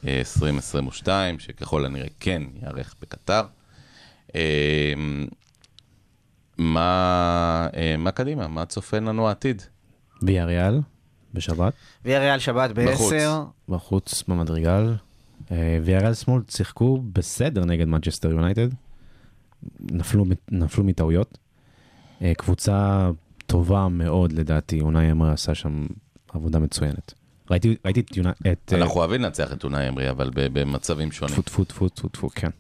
אה, 2022, שככל הנראה כן ייערך בקטר. אה, מה, אה, מה קדימה? מה צופן לנו העתיד? ויה ריאל, בשבת, ויה ריאל שבת בחוץ. ב-10. בחוץ במדרגל. אה, ויה ריאל שמאל שיחקו בסדר נגד מנצ'סטר יונייטד. נפלו, נפלו מטעויות. אה, קבוצה טובה מאוד לדעתי, אונאי אמרי עשה שם עבודה מצוינת. ראיתי, ראיתי את יונייטד, את... אה, אנחנו אוהבים לנצח את אונאי אמרי, אבל ב- במצבים שונים. טפו טפו טפו טפו טפו, כן.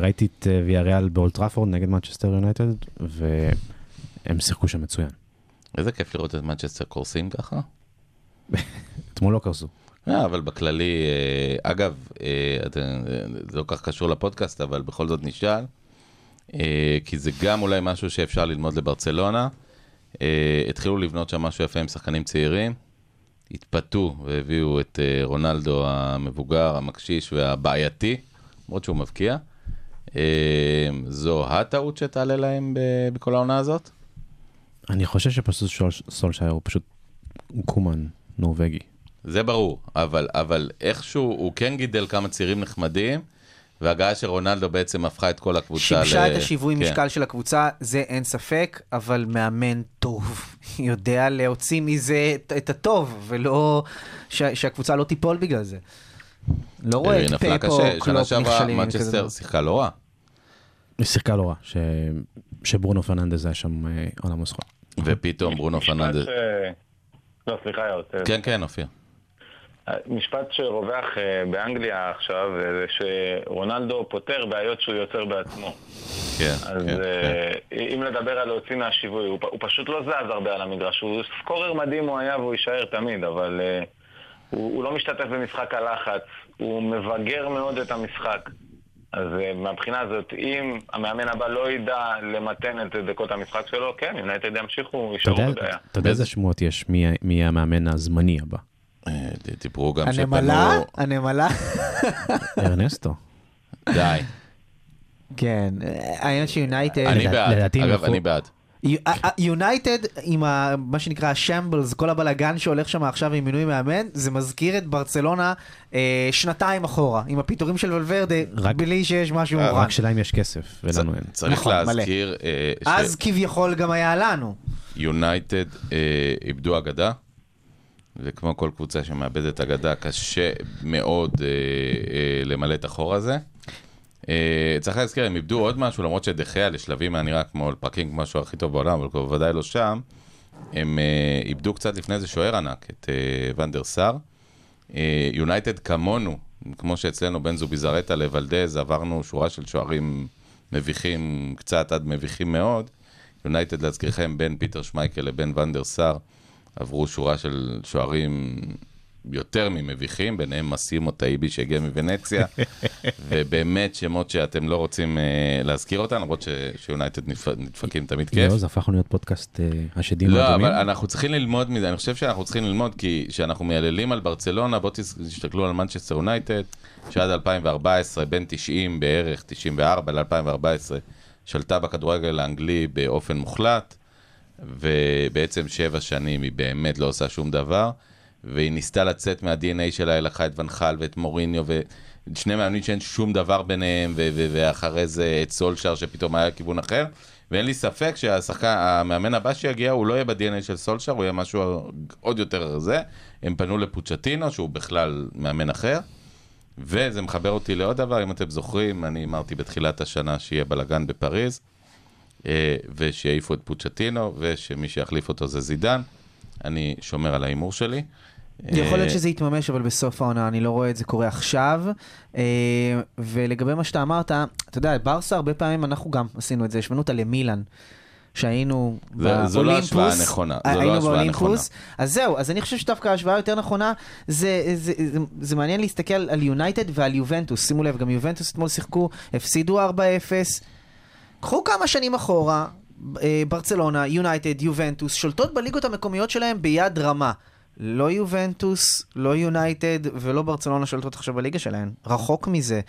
ראיתי את ויה ריאל באולד טראפורד נגד מנצ'סטר יונייטד, והם שיחקו שם מצוין. איזה כיף לראות את מנצ'סטר קורסים ככה. אתמול לא קרסו. אה, אבל בכללי, אה, אגב, אה, זה לא כך קשור לפודקאסט, אבל בכל זאת נשאל, כי זה גם אולי משהו שאפשר ללמוד לברצלונה. התחילו לבנות שם משהו יפה עם שחקנים צעירים, התפתו והביאו את רונלדו המבוגר, המקשיש והבעייתי, למרות שהוא מבקיע. זו הטעות שתעלה להם בכל העונה הזאת? אני חושב שפשוט סולשייר הוא פשוט קומן נורבגי. זה ברור, אבל, אבל איכשהו הוא כן גידל כמה צעירים נחמדים, וההגעה של רונלדו בעצם הפכה את כל הקבוצה שיבשה ל... את השיווי כן. משקל של הקבוצה, זה אין ספק, אבל מאמן טוב. יודע להוציא מזה את- את הטוב, ולא... ש- שהקבוצה לא תיפול בגלל זה. לא רואה את פפ או שנה קלופ שעברה נכשלים. כזה מנצ'סטר דבר. שיחקה לא רע. היא שיחקה לא רע, ש... שברונו פרננדז היה שם אה, עולם הזכות. ופתאום ברונו פרננדס... לא, סליחה, יאוט. כן, כן, אופיר. משפט שרווח אה, באנגליה עכשיו, אה, זה שרונלדו פותר בעיות שהוא יוצר בעצמו. כן, אז כן, כן. אה, אם לדבר על להוציא מהשיווי, הוא הוא פשוט לא זז הרבה על המגרש. הוא scorer מדהים הוא היה והוא יישאר תמיד, אבל הוא הוא לא משתתף במשחק הלחץ, הוא מבגר מאוד את המשחק. אז אה, מהבחינה הזאת, אם המאמן הבא לא ידע למתן את דקות המשחק שלו, כן, יונייטד ימשיכו, יישארו בבעיה. אתה יודע איזה שמועות יש מי- יהיה המאמן הזמני הבא? אה, דיברו גם הנמלה? שפנו... הנמלה? ארנסטו. די. כן, העניין שיונייטד... אני בעד. אגב, אני בעד. יונייטד עם ה, מה שנקרא השמבלס, כל הבלגן שהולך שם עכשיו עם מינוי מאמן, זה מזכיר את ברצלונה אה, שנתיים אחורה, עם הפיטורים של ולוורדה, רק- בלי שיש משהו אה, מורן. רק שאלה אם יש כסף, ולנו אין. צריך נכון. להזכיר אה, אז כביכול גם היה לנו. שיונייטד אה, איבדו אגדה, וכמו כל קבוצה שמאבדת אגדה, קשה מאוד אה, אה, למלא את החור הזה. אה, צריך להזכיר, הם איבדו עוד משהו, למרות שדחיה לשלבים היה נראה כמו לפרקינג משהו הכי טוב בעולם, אבל בוודאי לא שם. הם אה, איבדו קצת לפני זה שוער ענק, את אה, ונדר סאר. יונייטד כמונו, כמו שאצלנו בין זוביזרטה לוולדס, עברנו שורה של שוערים מביכים, קצת עד מביכים מאוד. יונייטד, להזכירכם, בין פיטר שמייקל לבין ואן דר סאר, עברו שורה של שוערים יותר ממביכים, ביניהם מסימו טאיבי שהגיע מוונציה, ובאמת שמות שאתם לא רוצים אה, להזכיר אותם, למרות שיונייטד נדפ- נדפקים תמיד כיף. יואו, זה הפכנו להיות פודקאסט אה, השדים לא, האדומים. אבל אנחנו צריכים ללמוד מזה, אני חושב שאנחנו צריכים ללמוד, כי כשאנחנו מייללים על ברצלונה, בואו תס- תסתכלו על מנצ'סטר יונייטד, שעד 2014, בין 90 בערך, 94 ל-2014, שלטה בכדורגל האנגלי באופן מוחלט, ובעצם שבע שנים היא באמת לא עושה שום דבר, והיא ניסתה לצאת מה-DNA שלה, היא לקחה את ונחל ואת מוריניו, ושני מאמנים שאין שום דבר ביניהם, ו- ו- ואחרי זה את סולשר שפתאום היה כיוון אחר. ואין לי ספק שהשחקן, המאמן הבא שיגיע, הוא לא יהיה ב-DNA של סולשר, הוא יהיה משהו עוד יותר זה. הם פנו לפוצ'טינו, שהוא בכלל מאמן אחר. וזה מחבר אותי לעוד דבר, אם אתם זוכרים, אני אמרתי בתחילת השנה שיהיה בלאגן בפריז, אה, ושיעיפו את פוצ'טינו, ושמי שיחליף אותו זה זידן. אני שומר על ההימור שלי. יכול להיות אה, שזה יתממש, אבל בסוף העונה אני לא רואה את זה קורה עכשיו. אה, ולגבי מה שאתה אמרת, אתה יודע, ברסה הרבה פעמים אנחנו גם עשינו את זה, השווינו אותה למילאן. שהיינו זה- זו לא באולימפוס, השוואה נכונה, זו לא השוואה באולימפוס. אז זהו, אז אני חושב שדווקא ההשוואה היותר נכונה, זה, זה, זה, זה מעניין להסתכל על יונייטד ועל יובנטוס. שימו לב, גם יובנטוס אתמול שיחקו, הפסידו 4-0. קחו כמה שנים אחורה, אה, ברצלונה, יונייטד, יובנטוס, שולטות בליגות המקומיות שלהם ביד רמה. לא יובנטוס, לא יונייטד ולא ברצלונה שולטות עכשיו בליגה שלהן. רחוק מזה.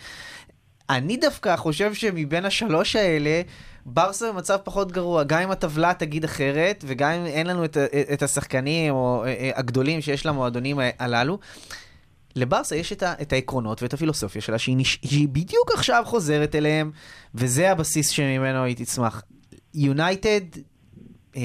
אני דווקא חושב שמבין השלוש האלה, ברסה במצב פחות גרוע, גם אם הטבלה תגיד אחרת, וגם אם אין לנו את, את השחקנים או אה, אה, הגדולים שיש למועדונים הללו, לברסה יש את, ה, את העקרונות ואת הפילוסופיה שלה, שהיא, נש... שהיא בדיוק עכשיו חוזרת אליהם, וזה הבסיס שממנו היא תצמח. יונייטד אה,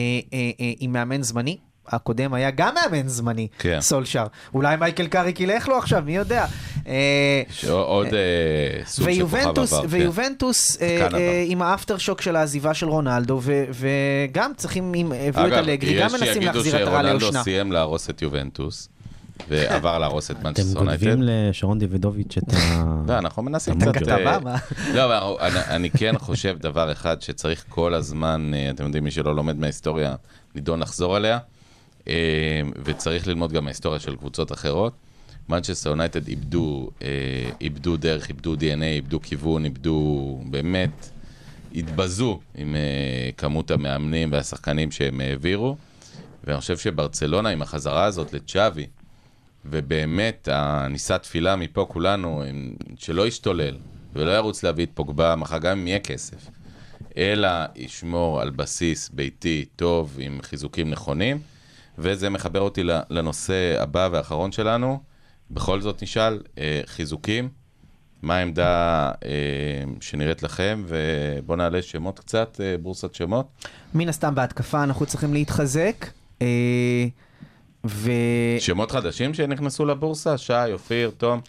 עם מאמן זמני, הקודם היה גם מאמן זמני, כן. סולשר. אולי מייקל קאריק ילך לו עכשיו, מי יודע. אה, שעוד אה, סוג של כוכב ויובנטוס, עבר. כן. ויובנטוס אה, אה. עם ה aftershock של העזיבה של רונלדו, ו- וגם צריכים, אם הביאו את אגב, אלגרי, גם מנסים להחזיר את העטרה ליושנה. שיגידו שרונלדו סיים להרוס את יובנטוס, ועבר להרוס את אתם מנצ'סטר גונבים יונייטד. לשרון דיווידוביץ' את ה... לא, אנחנו מנסים את. הכתבה, אה, מה? לא, אני- כן חושב דבר אחד שצריך כל הזמן, אה, אתם יודעים, מי שלא לומד מההיסטוריה, נידון לחזור עליה, אה, וצריך ללמוד גם מההיסטוריה של קבוצות אחרות. מנצ'סטר יונייטד איבדו, אה, איבדו דרך, איבדו DNA, איבדו כיוון, איבדו באמת, התבזו עם אה, כמות המאמנים והשחקנים שהם העבירו. ואני חושב שברצלונה עם החזרה הזאת לצ'אבי, ובאמת, הנישא תפילה מפה כולנו, שלא ישתולל ולא ירוץ להביא את פוגבה מחר, גם אם יהיה כסף, אלא ישמור על בסיס ביתי טוב עם חיזוקים נכונים, וזה מחבר אותי לנושא הבא והאחרון שלנו. בכל זאת נשאל, אה, חיזוקים, מה העמדה אה, שנראית לכם, ובואו נעלה שמות קצת, אה, בורסת שמות. מן הסתם בהתקפה אנחנו צריכים להתחזק. אה, שמות חדשים שנכנסו לבורסה, שי, אופיר, תום.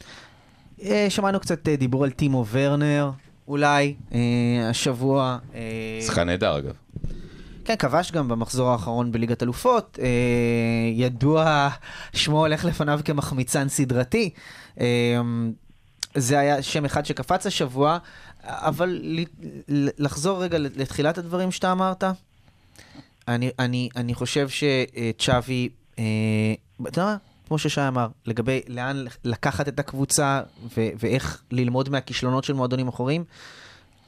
ושמענו קצת דיבור על טימו ורנר, אולי, השבוע. שחקן נהדר אגב. כן, כבש גם במחזור האחרון בליגת אלופות. אה, ידוע, שמו הולך לפניו כמחמיצן סדרתי. אה, זה היה שם אחד שקפץ השבוע, אבל לחזור רגע לתחילת הדברים שאתה אמרת, אני, אני, אני חושב שצ'אבי, אה, אתה יודע מה? כמו ששי אמר, לגבי לאן לקחת את הקבוצה ו- ואיך ללמוד מהכישלונות של מועדונים אחרים,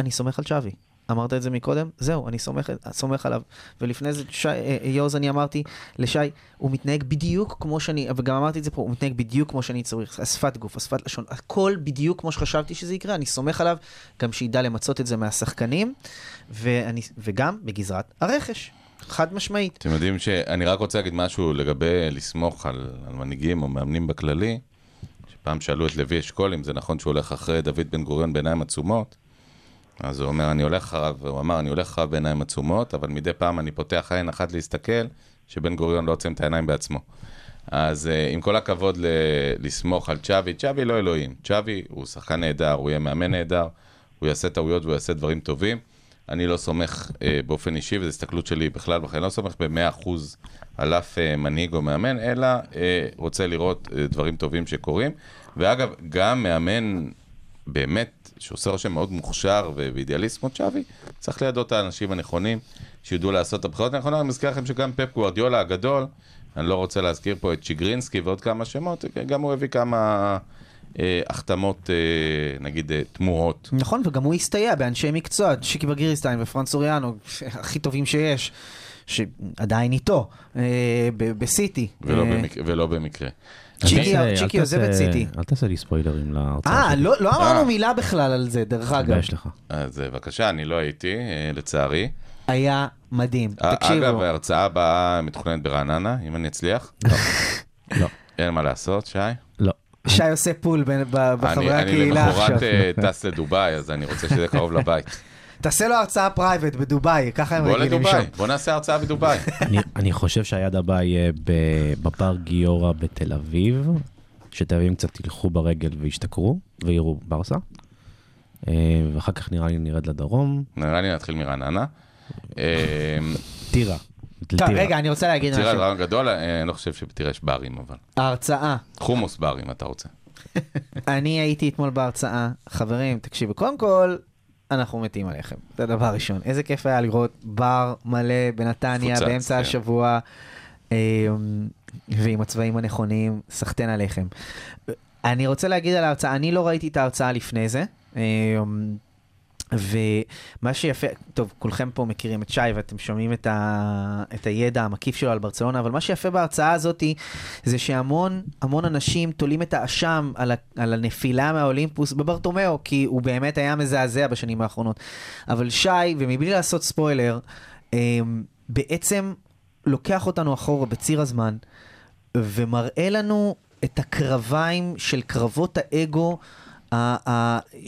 אני סומך על צ'אבי. אמרת את זה מקודם? זהו, אני סומך, סומך עליו. ולפני זה, שי, אה, יוז, אני אמרתי לשי, הוא מתנהג בדיוק כמו שאני, וגם אמרתי את זה פה, הוא מתנהג בדיוק כמו שאני צריך. השפת גוף, השפת לשון, הכל בדיוק כמו שחשבתי שזה יקרה, אני סומך עליו, גם שידע למצות את זה מהשחקנים, ואני, וגם בגזרת הרכש, חד משמעית. אתם יודעים שאני רק רוצה להגיד משהו לגבי לסמוך על, על מנהיגים או מאמנים בכללי. שפעם שאלו את לוי אשכול אם זה נכון שהוא הולך אחרי דוד בן גוריון בעיניים עצומות. אז הוא אומר, אני הולך אחריו, הוא אמר, אני הולך אחריו בעיניים עצומות, אבל מדי פעם אני פותח עין אחת להסתכל, שבן גוריון לא עוצם את העיניים בעצמו. אז uh, עם כל הכבוד ל- לסמוך על צ'אבי, צ'אבי לא אלוהים. צ'אבי הוא שחקן נהדר, הוא יהיה מאמן נהדר, הוא יעשה טעויות והוא יעשה דברים טובים. אני לא סומך uh, באופן אישי, וזו הסתכלות שלי בכלל אני לא סומך ב-100% על אף uh, מנהיג או מאמן, אלא uh, רוצה לראות uh, דברים טובים שקורים. ואגב, גם מאמן באמת, שעושה רושם מאוד מוכשר ואידיאליסט כמו צ'אבי, צריך לידו את האנשים הנכונים, שידעו לעשות את הבחירות הנכונות. אני מזכיר לכם שגם פפ גוארדיולה הגדול, אני לא רוצה להזכיר פה את צ'יגרינסקי ועוד כמה שמות, גם הוא הביא כמה אה, החתמות, אה, נגיד, אה, תמוהות. נכון, וגם הוא הסתייע באנשי מקצוע, שיקי בגיריסטיין ופרנס אוריאנו, הכי טובים שיש, שעדיין איתו, אה, בסיטי. ולא, אה, במק... ולא במקרה. צ'יקי- עוזב את סיטי. אל תעשה לי ספוילרים להרצאה אה, שלי. לא לא אמרנו אה. מילה בכלל על זה, דרך אגב. תתבייש לך. אז אה, בבקשה, אני לא הייתי, אה, לצערי. היה מדהים. אה, תקשיבו, אגב, ההרצאה הבאה מתוכננת ברעננה, אם אני אצליח. לא. אין מה לעשות, שי. לא. שי עושה פול בחברי אני, אני הקהילה עכשיו. למחרת אה, טס לדובאי, אז אני רוצה שזה יהיה קרוב לבית. תעשה לו הרצאה private בדובאי, ככה הם רגילים שם. בוא נעשה הרצאה בדובאי. אני- חושב שהיעד הבא יהיה ב- בבר גיורא בתל אביב, שתל אביבים קצת ילכו ברגל וישתכרו ויראו ברסה. אה, ואחר כך נראה לי נרד לדרום. נראה לי נתחיל מרעננה. אה, טירה. טוב. רגע, אני רוצה להגיד טירה משהו. רעיון גדול, אה, אני לא חושב שבטירה יש ברים, אבל. ההרצאה, חומוס בר, אם אתה רוצה. אני הייתי אתמול בהרצאה, חברים, תקשיבו, קודם כל, אנחנו מתים עליכם, זה הדבר הראשון. איזה כיף היה לראות בר מלא בנתניה מפוצץ, באמצע כן. השבוע, אה, ועם הצבעים הנכונים, סחטיין עליכם. אני רוצה להגיד על ההרצאה, אני לא ראיתי את ההרצאה לפני זה. ומה שיפה, טוב, כולכם פה מכירים את שי ואתם שומעים את, ה, את הידע המקיף שלו על ברצלונה, אבל מה שיפה בהרצאה הזאת זה שהמון המון אנשים תולים את האשם על, ה, על הנפילה מהאולימפוס בברטומיאו, כי הוא באמת היה מזעזע בשנים האחרונות. אבל שי, ומבלי לעשות ספוילר, אמ, בעצם לוקח אותנו אחורה בציר הזמן, ומראה לנו את הקרביים של קרבות האגו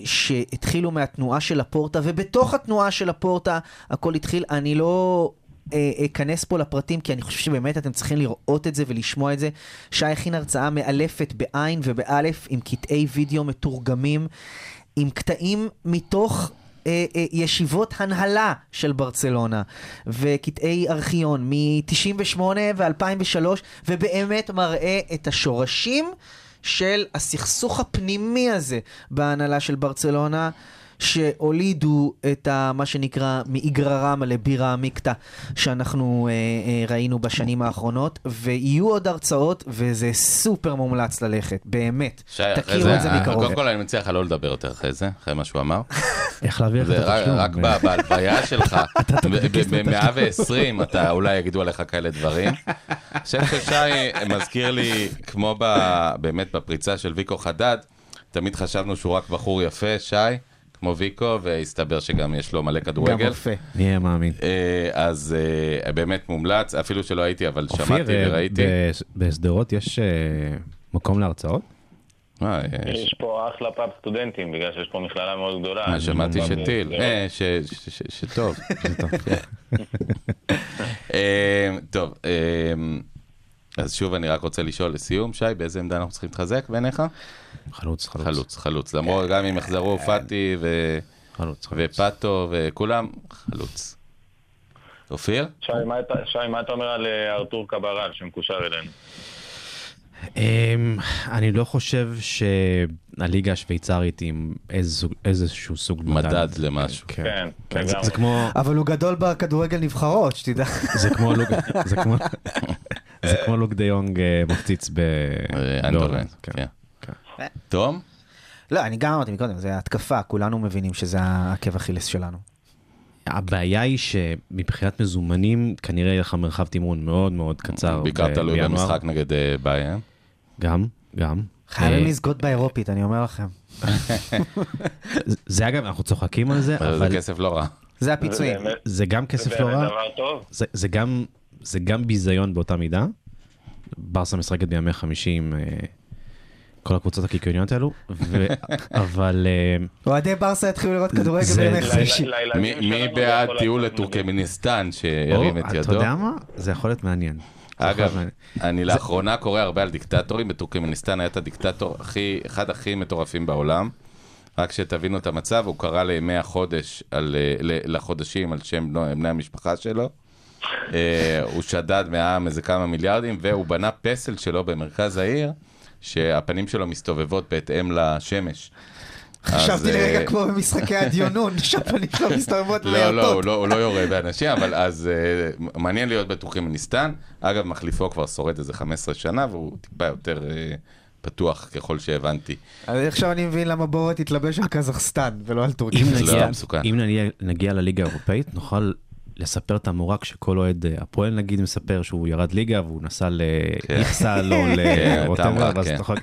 שהתחילו מהתנועה של הפורטה, ובתוך התנועה של הפורטה הכל התחיל. אני לא אה, אכנס פה לפרטים, כי אני חושב שבאמת אתם צריכים לראות את זה ולשמוע את זה. שי הכין הרצאה מאלפת בעין ובאלף, עם קטעי וידאו מתורגמים, עם קטעים מתוך... אה, אה, ישיבות הנהלה של ברצלונה וקטעי ארכיון מ-98 ו-2003 ובאמת מראה את השורשים של הסכסוך הפנימי הזה בהנהלה של ברצלונה שהולידו את ה, מה שנקרא מאיגררם לבירה עמיקתא שאנחנו אה, אה, ראינו בשנים האחרונות ויהיו עוד הרצאות וזה סופר מומלץ ללכת, באמת. שי, תכירו זה, את זה מקרוב. קודם כל אני מציע לך לא לדבר יותר אחרי זה, אחרי מה שהוא אמר. איך זה את התשלום? רק בהלוויה שלך, ב-120 אתה אולי יגידו עליך כאלה דברים. אני חושב ששי מזכיר לי, כמו באמת בפריצה של ויקו חדד, תמיד חשבנו שהוא רק בחור יפה, שי, כמו ויקו, והסתבר שגם יש לו מלא גם כדורגל. רופא. מי היה מאמין. אה, אז אה, באמת מומלץ, אפילו שלא הייתי, אבל אופיר, שמעתי אה, וראיתי. בס- בשדרות יש אה, מקום להרצאות? אה, יש- יש פה אחלה פאב סטודנטים, בגלל שיש פה מכללה מאוד גדולה. אה, שמעתי שטיל. אה, ש- ש- ש- שטוב. אה, טוב, אה, אז שוב אני רק רוצה לשאול לסיום, שי, באיזה עמדה אנחנו צריכים להתחזק בעיניך? חלוץ, חלוץ. חלוץ, חלוץ. למרות, גם אם יחזרו פאטי ו- חלוץ, חלוץ. ופאטו וכולם, חלוץ. אופיר? שי, מה אתה- מה אומר על ארתור קברל שמקושר אלינו? אמ, אני לא חושב שהליגה השוויצרית עם איזו- איזשהו סוג מדד למשהו. כן. כן, כן, זה- כמו, אבל הוא גדול בכדורגל נבחרות, שתדע. זה כמו לוק, זה כמו, זה כמו לוק דה יונג אה, מפציץ ב... אה, כן. כן. תום? לא, אני גם אמרתי מקודם, זה התקפה, כולנו מבינים שזה העקב אכילס שלנו. הבעיה היא שמבחינת מזומנים, כנראה יהיה לך מרחב תמרון מאוד מאוד קצר. בעיקר תלוי. במשחק נגד אה, ביין. גם, גם. חייבים אה, לזכות באירופית, אני אומר לכם. זה אגב, אנחנו צוחקים על זה, אבל זה כסף לא רע. זה הפיצויים. זה גם זה כסף לא באמת רע, דבר טוב. זה, זה, גם, זה גם ביזיון באותה מידה. ברסה משחקת בימי חמישי עם אה, כל הקבוצות הקיקיוניות האלו. אבל אה, אוהדי ברסה יתחילו לראות כדורגל בימי חמישי. מי- בעד טיול. לטורקמיניסטן שירים את אתה ידו? יודע מה? זה יכול להיות מעניין. אגב. אני לאחרונה קורא הרבה על דיקטטורים, בטורקמניסטן היה את הדיקטטור הכי, אחד הכי מטורפים בעולם. רק שתבינו את המצב, הוא קרא לימי החודש, על, אה, ל- לחודשים על שם בני המשפחה שלו. אה, הוא שדד מהעם איזה כמה מיליארדים, והוא בנה פסל שלו במרכז העיר, שהפנים שלו מסתובבות בהתאם לשמש. חשבתי אה, לרגע כמו במשחקי הדיונון, שהפנים שלו מסתובבות לא, לא. לא, הוא לא יורה באנשים, אבל אז אה, מעניין להיות בטורקמניסטן. אגב, מחליפו כבר שורד איזה 15 שנה, והוא טיפה יותר אה, פתוח ככל שהבנתי. אז עכשיו אני מבין למה בורת התלבש על קזחסטן ולא על. לא, מסוכן. אם נגיע לליגה האירופאית, נוכל לספר את המורק שכל אוהד אה, הפועל נגיד מספר שהוא ירד ליגה והוא נסע לאיכסל או כן, ל whatever, טמרה, ואז. אתה יכול-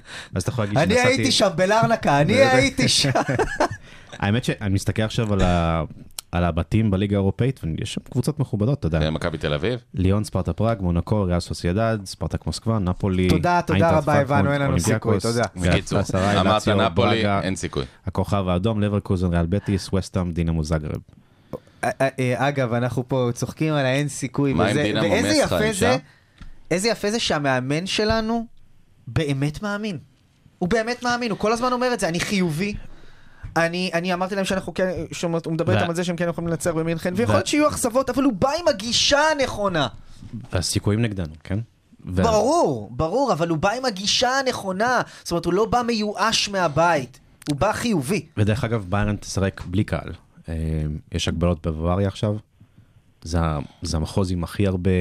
להגיד אני שנסעתי- הייתי שם בלרנקה, אני הייתי שם. האמת שאני מסתכל עכשיו על ה- על הבתים בליגה האירופאית, ויש שם קבוצות מכובדות, אתה יודע. מכבי תל אביב? ליאון, ספרטה פראג, מונקו, ריאל סוסיידד, ספרטק מוסקבה, נפולי. תודה, תודה רבה, הבנו, אין לנו סיכוי, תודה. בקיצור, אמרת נפולי, אין סיכוי. הכוכב האדום, לברקוזן, ריאל בטיס, וסטאם, דינמו זאגרב. אה, אה, אה, אגב, אנחנו פה צוחקים על האין סיכוי. מה עם דינמו מסחה, שם? איזה יפה זה שהמאמן שלנו באמת מאמין. הוא באמת מאמין, הוא כל הזמן אומר את זה, אני חיובי. אני, אני אמרתי להם שאנחנו כן, שהוא מדבר איתם על זה שהם כן יכולים לנצח במינכן, ויכול להיות שיהיו אכזבות, אבל הוא בא עם הגישה הנכונה. והסיכויים נגדנו, כן? ו- ברור, ברור, אבל הוא בא עם הגישה הנכונה. זאת אומרת, הוא לא בא מיואש מהבית, הוא בא חיובי. ודרך אגב, ביירן תשחק בלי קהל. אה, יש הגבלות בבוואריה עכשיו. זה זה המחוז עם הכי הרבה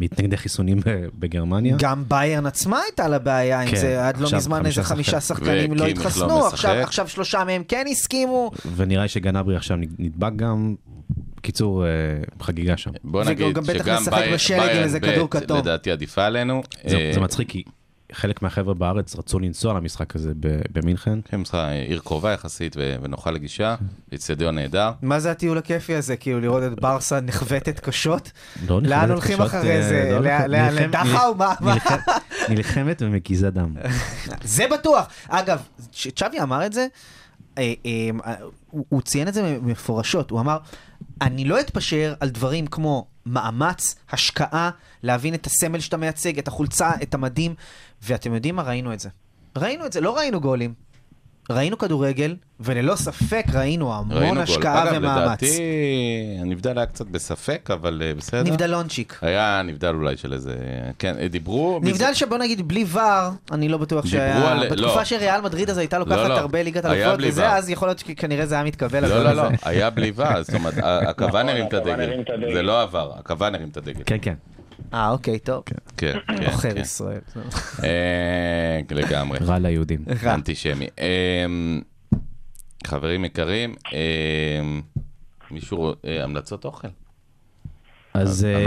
מתנגדי חיסונים בגרמניה. גם ביירן עצמה הייתה לה בעיה עם כן, זה, עד לא מזמן איזה חמישה חמישה שחקנים לא לא התחסנו, משחק. עכשיו עכשיו שלושה מהם כן הסכימו. ונראה לי שגנברי עכשיו נדבק גם. בקיצור, אה, חגיגה שם. בוא נגיד שגם ביירן. לדעתי עדיפה עלינו. זה אה, זה מצחיק, כי חלק מהחבר'ה בארץ רצו לנסוע למשחק הזה במינכן. כן, משחק, עיר קרובה יחסית ונוחה לגישה, אצטדיון נהדר. מה זה הטיול הכיפי הזה? כאילו לראות את ברסה נחבטת קשות? לא נכנסת לאן הולכים קשות, אחרי אה, זה? לא לאן- לדכאו? מה- נלחמת ומקיזה דם. זה בטוח. אגב, צ'אבי אמר את זה, אה, אה, הוא ציין את זה מפורשות, הוא אמר, אני לא אתפשר על דברים כמו מאמץ, השקעה, להבין את הסמל שאתה מייצג, את החולצה, את המדים, ואתם יודעים מה? ראינו את זה. ראינו את זה, לא ראינו גולים. ראינו כדורגל, וללא ספק ראינו המון ראינו גול. השקעה אגב, ומאמץ. לדעתי, הנבדל היה קצת בספק, אבל אה, בסדר. נבדלונצ'יק. היה נבדל אולי של איזה... כן, אה, דיברו... נבדל שבוא נגיד בלי ור, אני לא בטוח דיברו שהיה... על- בתקופה לא. שריאל מדריד אז הייתה לוקחת לא, לא. הרבה ליגת בלי וזה, ור. אז יכול להיות שכנראה זה היה מתקבל. לא, לא, לא, הזה. היה בלי ואז, זאת אומרת, הכוון. הרים את הדגל. זה לא עבר, הכוון הרים את הדגל. כן, כן. אה, אוקיי, טוב. כן, כן, עוכר כן. ישראל. אה, לגמרי. רע ליהודים. רע. אנטישמי. אמ, חברים יקרים, אמ, מישהו, אה, המלצות אוכל? אז אה,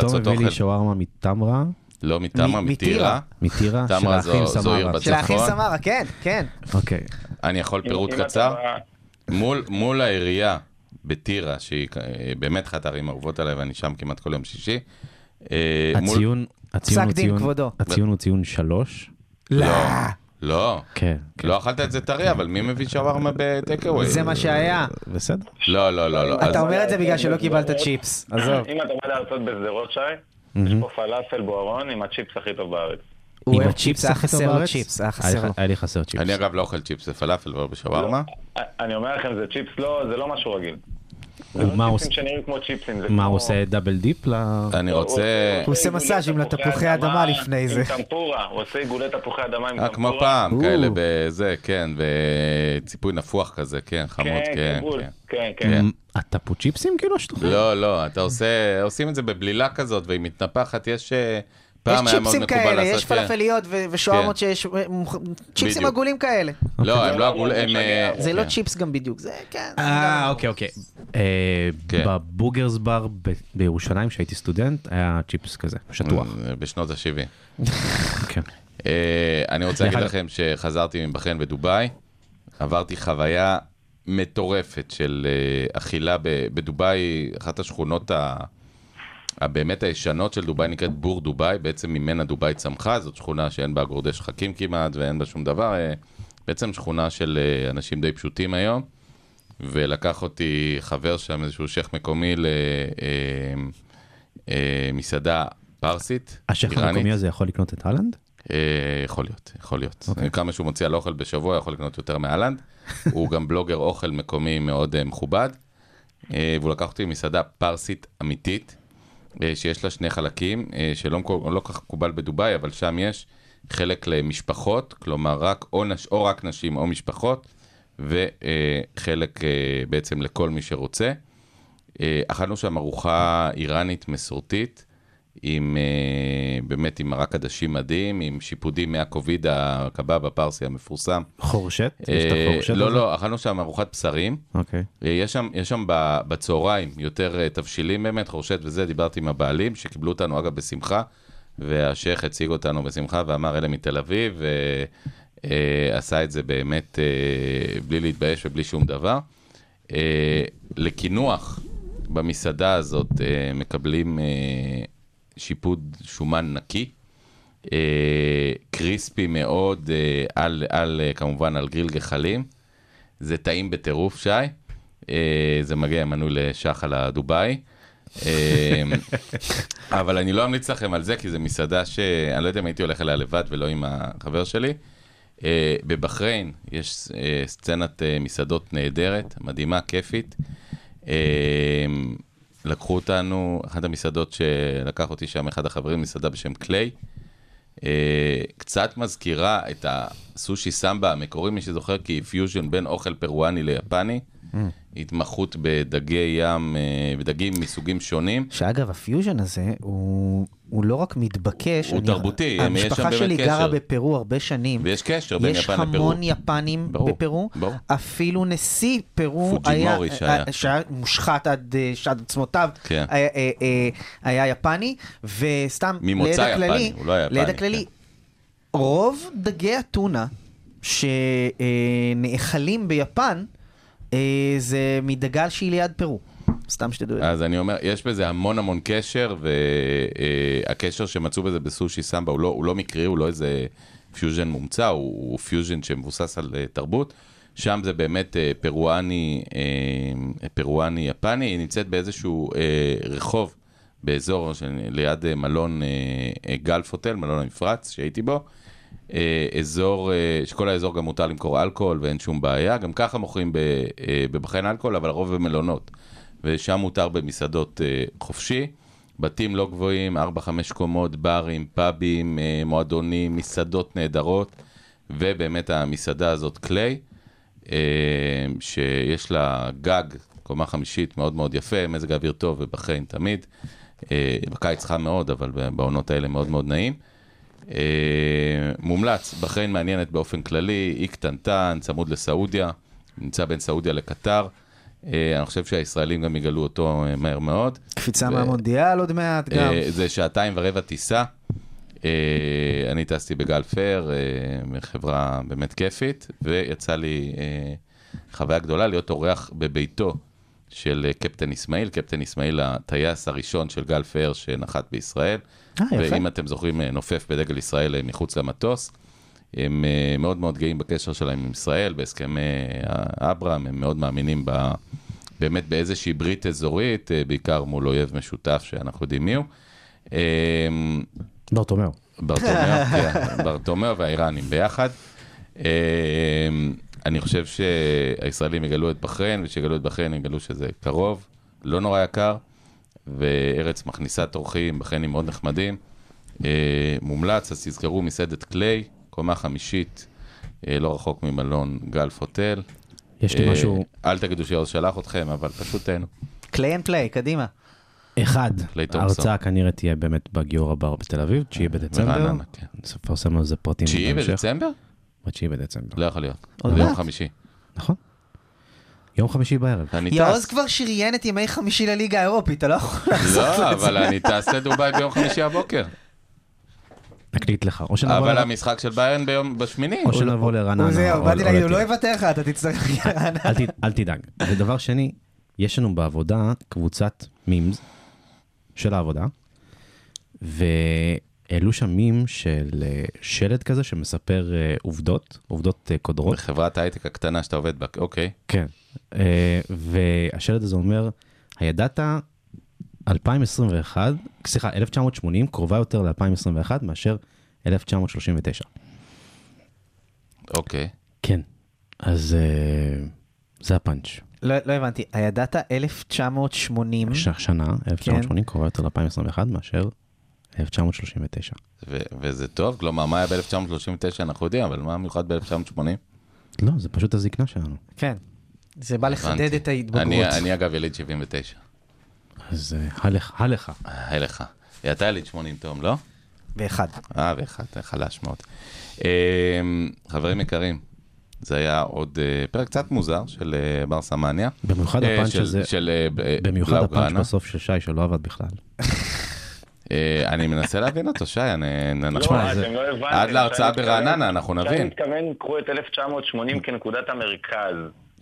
תום הביא לי. שווארמה מטמרה, לא מתמה, מ- מטירה. מטירה, של האחים סמרה. של האחים סמרה, כן, כן. אוקיי. אני יכול פירוט קצר? מול, מול העירייה בטירה, שהיא אה, באמת אחת הערים האהובות עליי, ואני שם כמעט כל יום שישי. אה, הציון, פסק דין, ציון, כבודו. הציון הוא ציון שלוש. לא, לא. כן, כן. לא אכלת את זה טרי, אבל מי מביא שווארמה בטקאווי? זה מה שהיה. בסדר. לא, לא, לא, לא. אתה אומר את זה בגלל שלא קיבלת צ'יפס. עזוב. אם אתה בא להרצות בשדרות, שי, יש פה פלאפל בוארון עם הצ'יפס הכי טוב בארץ. הוא אוהב צ'יפס, היה חסר לו? צ'יפס, היה חסר לו. היה לי חסר צ'יפס. אני אגב לא אוכל צ'יפס ופלאפל ולא בשווארמה. אני אומר לכם, זה צ'יפס לא, זה לא משהו רגיל. ומה הוא לא עושה? צ'יפסים שנראים כמו צ'יפסים. זה מה, הוא עושה double dip ל... אני רוצה... הוא עושה מסאז' עם לתפוחי אדמה לפני זה. עם טמפורה, הוא עושה עיגולי תפוחי אדמה עם אה, טמפורה. כמו פעם. כאלה בזה, כן, וציפוי נפוח כזה, כן, חמוד, כן, כן, כן. כן. כן, כן. כן. אתה פה צ'יפסים כאילו שאתה אוכל? לא, לא, אתה עושה, עושים את זה בבלילה כזאת, והיא מתנפחת, יש... פעם יש היה מאוד צ'יפסים מקובל כאלה, לעשות... יש כן. פלאפליות ו- ושוארמות כן. שיש, צ'יפסים בדיוק. עגולים כאלה. לא, הם לא, לא עגול, הם... זה אה, זה לא כן. צ'יפס גם בדיוק, זה כן. אה, אוקיי, אוקיי. אה, כן. בבוגרס בר בירושלים, כשהייתי סטודנט, היה צ'יפס כזה, שטוח. אה, בשנות ה-70. כן. אני רוצה להגיד לכם שחזרתי מבחריין ודובאי, עברתי חוויה מטורפת של אכילה בדובאי, אחת השכונות ה... הבאמת הישנות של דובאי נקראת בור דובאי, בעצם ממנה דובאי צמחה, זאת שכונה שאין בה גורדי שחקים כמעט ואין בה שום דבר, אה, בעצם שכונה של אה, אנשים די פשוטים היום, ולקח אותי חבר שם, איזשהו שייח' מקומי למסעדה פרסית, השייח. המקומי הזה יכול לקנות את הלנד? אה, יכול להיות, יכול להיות. אוקיי. כמה שהוא מציע על אוכל בשבוע, יכול לקנות יותר מאלנד. הוא גם בלוגר אוכל מקומי מאוד אה, מכובד. אה, והוא לקח אותי למסעדה פרסית אמיתית, אה, שיש לה שני חלקים, אה, שלא לא כך מקובל בדובאי, אבל שם יש חלק למשפחות, כלומר רק או, נש, או רק נשים או משפחות, וחלק אה, בעצם לכל מי שרוצה. אה, אכלנו שם ארוחה איראנית מסורתית, עם אה, באמת עם מרק עדשים מדהים, עם שיפודים מהקוביד, הקבב הפרסי המפורסם. חורשת? יש את אה, החורשת לא, הזה? לא, אכלנו שם ארוחת בשרים. אוקיי. אה, יש שם, בצהריים יותר אה, תבשילים באמת, חורשת וזה, דיברתי עם הבעלים שקיבלו אותנו אגב בשמחה, והשייח הציג אותנו בשמחה ואמר אלה מתל אביב, ועשה את זה באמת אה, בלי להתבייש ובלי שום דבר. אה, לקינוח במסעדה הזאת אה, מקבלים אה, שיפוד שומן נקי. אה, קריספי מאוד, אה, על, על, אה, כמובן על גריל גחלים. זה טעים בטירוף, שי. אה, זה מגיע מנוי לשחל הדובאי. אה, אבל אני לא אמליץ לכם על זה, כי זו מסעדה שאני לא יודע אם הייתי הולך אליה לבד ולא עם החבר שלי. אה, בבחריין יש אה, סצנת אה, מסעדות נהדרת, מדהימה, כיפית. לקחו אותנו, אחת המסעדות שלקח אותי שם, אחד החברים, מסעדה בשם קליי. אה, קצת מזכירה את הסושי סמבה המקורי, מי שזוכר, כי פיוז'ן בין אוכל פרואני ליפני. Mm. התמחות בדגי ים, אה, בדגים מסוגים שונים. שאגב, הפיוז'ן הזה הוא, הוא לא רק מתבקש. הוא תרבותי, יש שם המשפחה באמת שלי קשר. גרה בפרו הרבה שנים. ויש קשר בין יש יפן לפרו. המון יפנים ברור, בפרו. ברור. אפילו נשיא פרו היה, שהיה. שהיה מושחת עד אה, לשד עצמותיו, כן. היה, אה, אה, היה יפני, וסתם, ממוצא יפני, כללי, הוא לא היה יפני, לידע כללי, כן. רוב דגי הטונה שנאכלים ביפן, אה, זה מדגה שהיא ליד פרו. סתם שתדעו. אז אני אומר, יש בזה המון המון קשר, והקשר שמצאו בזה בסושי סמבה הוא לא, הוא לא מקרי, הוא לא איזה פיוז'ן מומצא, הוא, הוא פיוז'ן שמבוסס על אה, תרבות. שם זה באמת אה, פרואני, אה, פרואני יפני, היא נמצאת באיזשהו אה, רחוב באזור ליד אה, מלון אה, אה, גלף הוטל, מלון המפרץ שהייתי בו. אה, אזור, אה, שכל האזור גם מותר למכור אלכוהול ואין שום בעיה, גם ככה מוכרים אה, בבחריין אלכוהול, אבל הרוב במלונות. ושם מותר במסעדות חופשי. בתים לא גבוהים, 4-5 קומות, ברים, פאבים, מועדונים, מסעדות נהדרות, ובאמת המסעדה הזאת קליי, שיש לה גג, קומה חמישית מאוד מאוד יפה, מזג האוויר טוב ובחריין תמיד. בקיץ חם מאוד, אבל בעונות האלה מאוד מאוד נעים. אה, מומלץ, בחריין מעניינת באופן כללי, אי קטנטן, צמוד לסעודיה, נמצא בין סעודיה לקטר. אה, אני חושב שהישראלים גם יגלו אותו אה, מהר מאוד. קפיצה ו- מהמונדיאל עוד מעט גם. זה שעתיים ורבע טיסה. אני טסתי בגל פר, אה, חברה באמת כיפית, ויצא לי חוויה גדולה להיות אורח בביתו של אה, קפטן אסמאעיל, קפטן אסמאעיל הטייס הראשון של גל פר שנחת בישראל. אה, יפה. ואם אתם זוכרים, אה, נופף בדגל ישראל אה, מחוץ למטוס. הם מאוד מאוד גאים בקשר שלהם עם ישראל, בהסכמי אברהם, הם מאוד מאמינים ב, באמת באיזושהי ברית אזורית, בעיקר מול אויב משותף שאנחנו יודעים מי הוא. אה, ברטומיאו. ברטומיאו, כן, ברטומיאו והאיראנים ביחד. אני חושב שהישראלים יגלו את בחריין, ושיגלו את בחריין יגלו שזה קרוב, לא נורא יקר, וארץ מכניסת אורחים, בחריינים מאוד נחמדים. אה, מומלץ, אז תזכרו מסעדת קליי, קומה חמישית, אה, לא רחוק ממלון גלף הוטל. יש לי אה, משהו אל תגידו שיעוז שלח אתכם, אבל פשוט תהנו. Clay and play, קדימה. אחד. ההרצאה כנראה תהיה באמת בגיורא בר בתל אביב, 9 בדצמבר. ברעננה, כן. נפרסם על זה פרטים תשיעי. בדצמבר? ב-9 בדצמבר. לא יכול להיות. עוד זה יום מעט. חמישי. נכון. יום חמישי בערב. אני יעוז טס. כבר שריין את ימי חמישי לליגה האירופית, אתה לא יכול לעשות לא, את זה. אבל אני טס לדובאי ביום חמישי הבוקר. נקליט לך. או שנבוא אבל המשחק של ביירן ביום בשמיני. או שנבוא לרעננה. זהו, או- באתי להגיד, הוא. לא יוותר לך, אתה תצטרך לרעננה. אל תדאג. ודבר שני, יש לנו בעבודה קבוצת מימס של העבודה, והעלו שם מים של אה, שלט כזה שמספר אה, עובדות, עובדות אה, קודרות. בחברת ההייטק הקטנה שאתה עובד בה, אוקיי. כן. והשלט הזה אומר, הידעת 2021, סליחה, 1980 קרובה יותר ל-2021 מאשר 1939. אוקיי. כן. אז זה הפאנץ'. לא לא הבנתי, הידעת 1980, ש- שנה, 1980 קרובה יותר ל-2021 מאשר 1939. ו- וזה טוב? כלומר, מה היה ב-1939 אנחנו יודעים, אבל מה מיוחד ב-1980? לא, זה פשוט הזקנה שלנו. כן. זה בא לחדד הבנתי. את ההתבגרות. אני, אני אגב יליד 79. אז אה, הלך, הלך. היי לך. אתה יליד 80 תום, לא? באחד. אה, אתה חלש מאוד. אה, חברים יקרים, זה היה עוד אה, פרק קצת מוזר של אה, בר סמניה. במיוחד הפאנץ' הזה, במיוחד הפאנץ' בלאוגרנה. בסוף של שי שלא עבד בכלל. אה, אני מנסה להבין אותו, שי, אני... לא, נשמע, אתם לא הבנתם. עד להרצאה שי ברעננה, אנחנו שי נבין. מתכוון, קחו את 1980 כנקודת המרכז.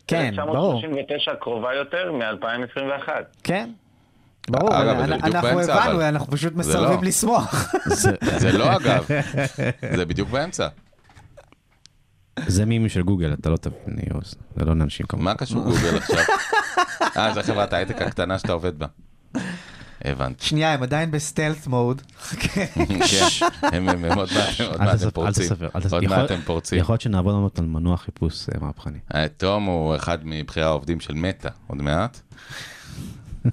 כן, ברור. 1939 קרובה יותר מ-2021. כן. ברור, אגב, אנ- אנחנו באמצע, הבנו, אבל. אנחנו פשוט מסרבים לא. לשמוח. זה- זה לא אגב, זה בדיוק באמצע. זה מימים של גוגל, אתה לא תבין, יוס. זה לא לאנשים כמוך. מה קשור גוגל עכשיו? אה, זה חברת ההייטק הקטנה שאתה עובד בה. הבנתי. שנייה, הם עדיין בסטלט מוד. כן, הם עוד מעט מעט הם פורצים. תספר, אל תספר. עוד יכול- מעט הם פורצים. יכול להיות שנעבוד עוד על מנוע חיפוש אה, מהפכני. אה, תום הוא אחד מבכירי העובדים של מטא, עוד מעט.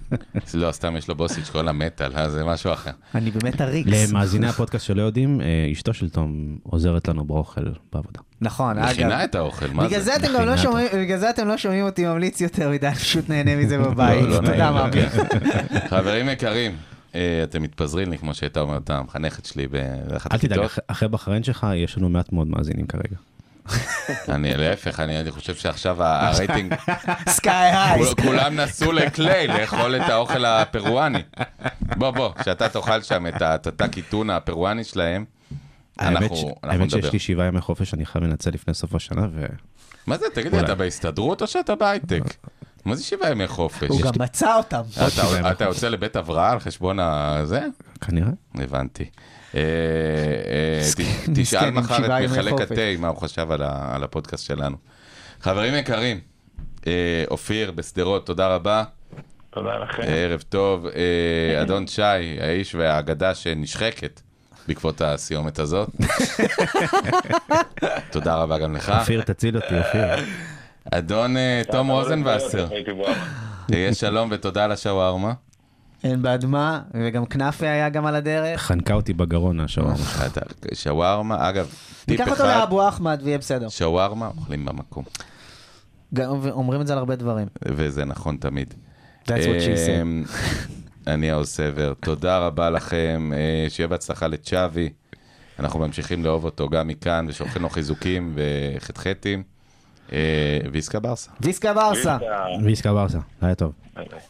לא, סתם יש לו בוסית שקוראים לה מטאל, אה, זה משהו אחר. אני באמת הריקס. למאזיני הפודקאסט שלא יודעים, אה, אשתו של תום עוזרת לנו באוכל בעבודה. נכון, אגב. מכינה את האוכל, מה זה? לא בגלל זה אתם לא שומעים אותי ממליץ יותר מדי, אני פשוט נהנה מזה בבית. לא, לא תודה, נעים, מאמי. כן. חברים יקרים, אה, אתם מתפזרים לי, כמו שהייתה אומרת המחנכת שלי באחת אל תדאג, הכיתות. אחרי- אחרי בחריין שלך יש לנו מעט מאוד מאזינים כרגע. אני להפך, אני אני חושב שעכשיו הרייטינג, סקאי הייס. כול- כולם נסעו לקליי לאכול את האוכל הפרואני. בוא, בוא, שאתה תאכל שם את התתה קיטונה הפרואני שלהם, אנחנו אנחנו האמת נדבר. שיש לי שבעה ימי חופש שאני חייב לנצל לפני סוף השנה, ו... מה זה, תגיד לי. אתה בהסתדרות או שאתה בהייטק? מה זה שבעה ימי חופש? הוא גם מצא אותם. אתה יוצא לבית הבראה על חשבון הזה? כנראה. הבנתי. אה, אה, תשאל מחר את מחלק. התה מה הוא חשב על הפודקאסט שלנו. חברים יקרים, אה, אופיר בשדרות, תודה רבה, תודה לכם. ערב טוב. אדון שי, האיש והאגדה שנשחקת בעקבות הסיומת הזאת. תודה רבה גם לך. אופיר, תציל אותי, אופיר. אדון תום רוזנבסר. תהיה שלום ותודה על השווארמה. אין בעד מה, וגם כנאפה היה גם על הדרך. חנקה אותי בגרון השווארמה. אתה- שווארמה, אגב, טיפ ניקח אותו אחד, לאבו אחמד ויהיה בסדר. שווארמה אוכלים במקום, גם- אומרים את זה על הרבה דברים. וזה נכון תמיד. That's what she said. אמ, אני האוז סבר, תודה רבה לכם, אה, שיהיה בהצלחה לצ'אבי. אנחנו ממשיכים לאהוב אותו גם מכאן, ושולחים לו חיזוקים וחטחטים. אה, ויסקה ברסה. ויסקה ברסה. ויסקה. ברסה, היה טוב.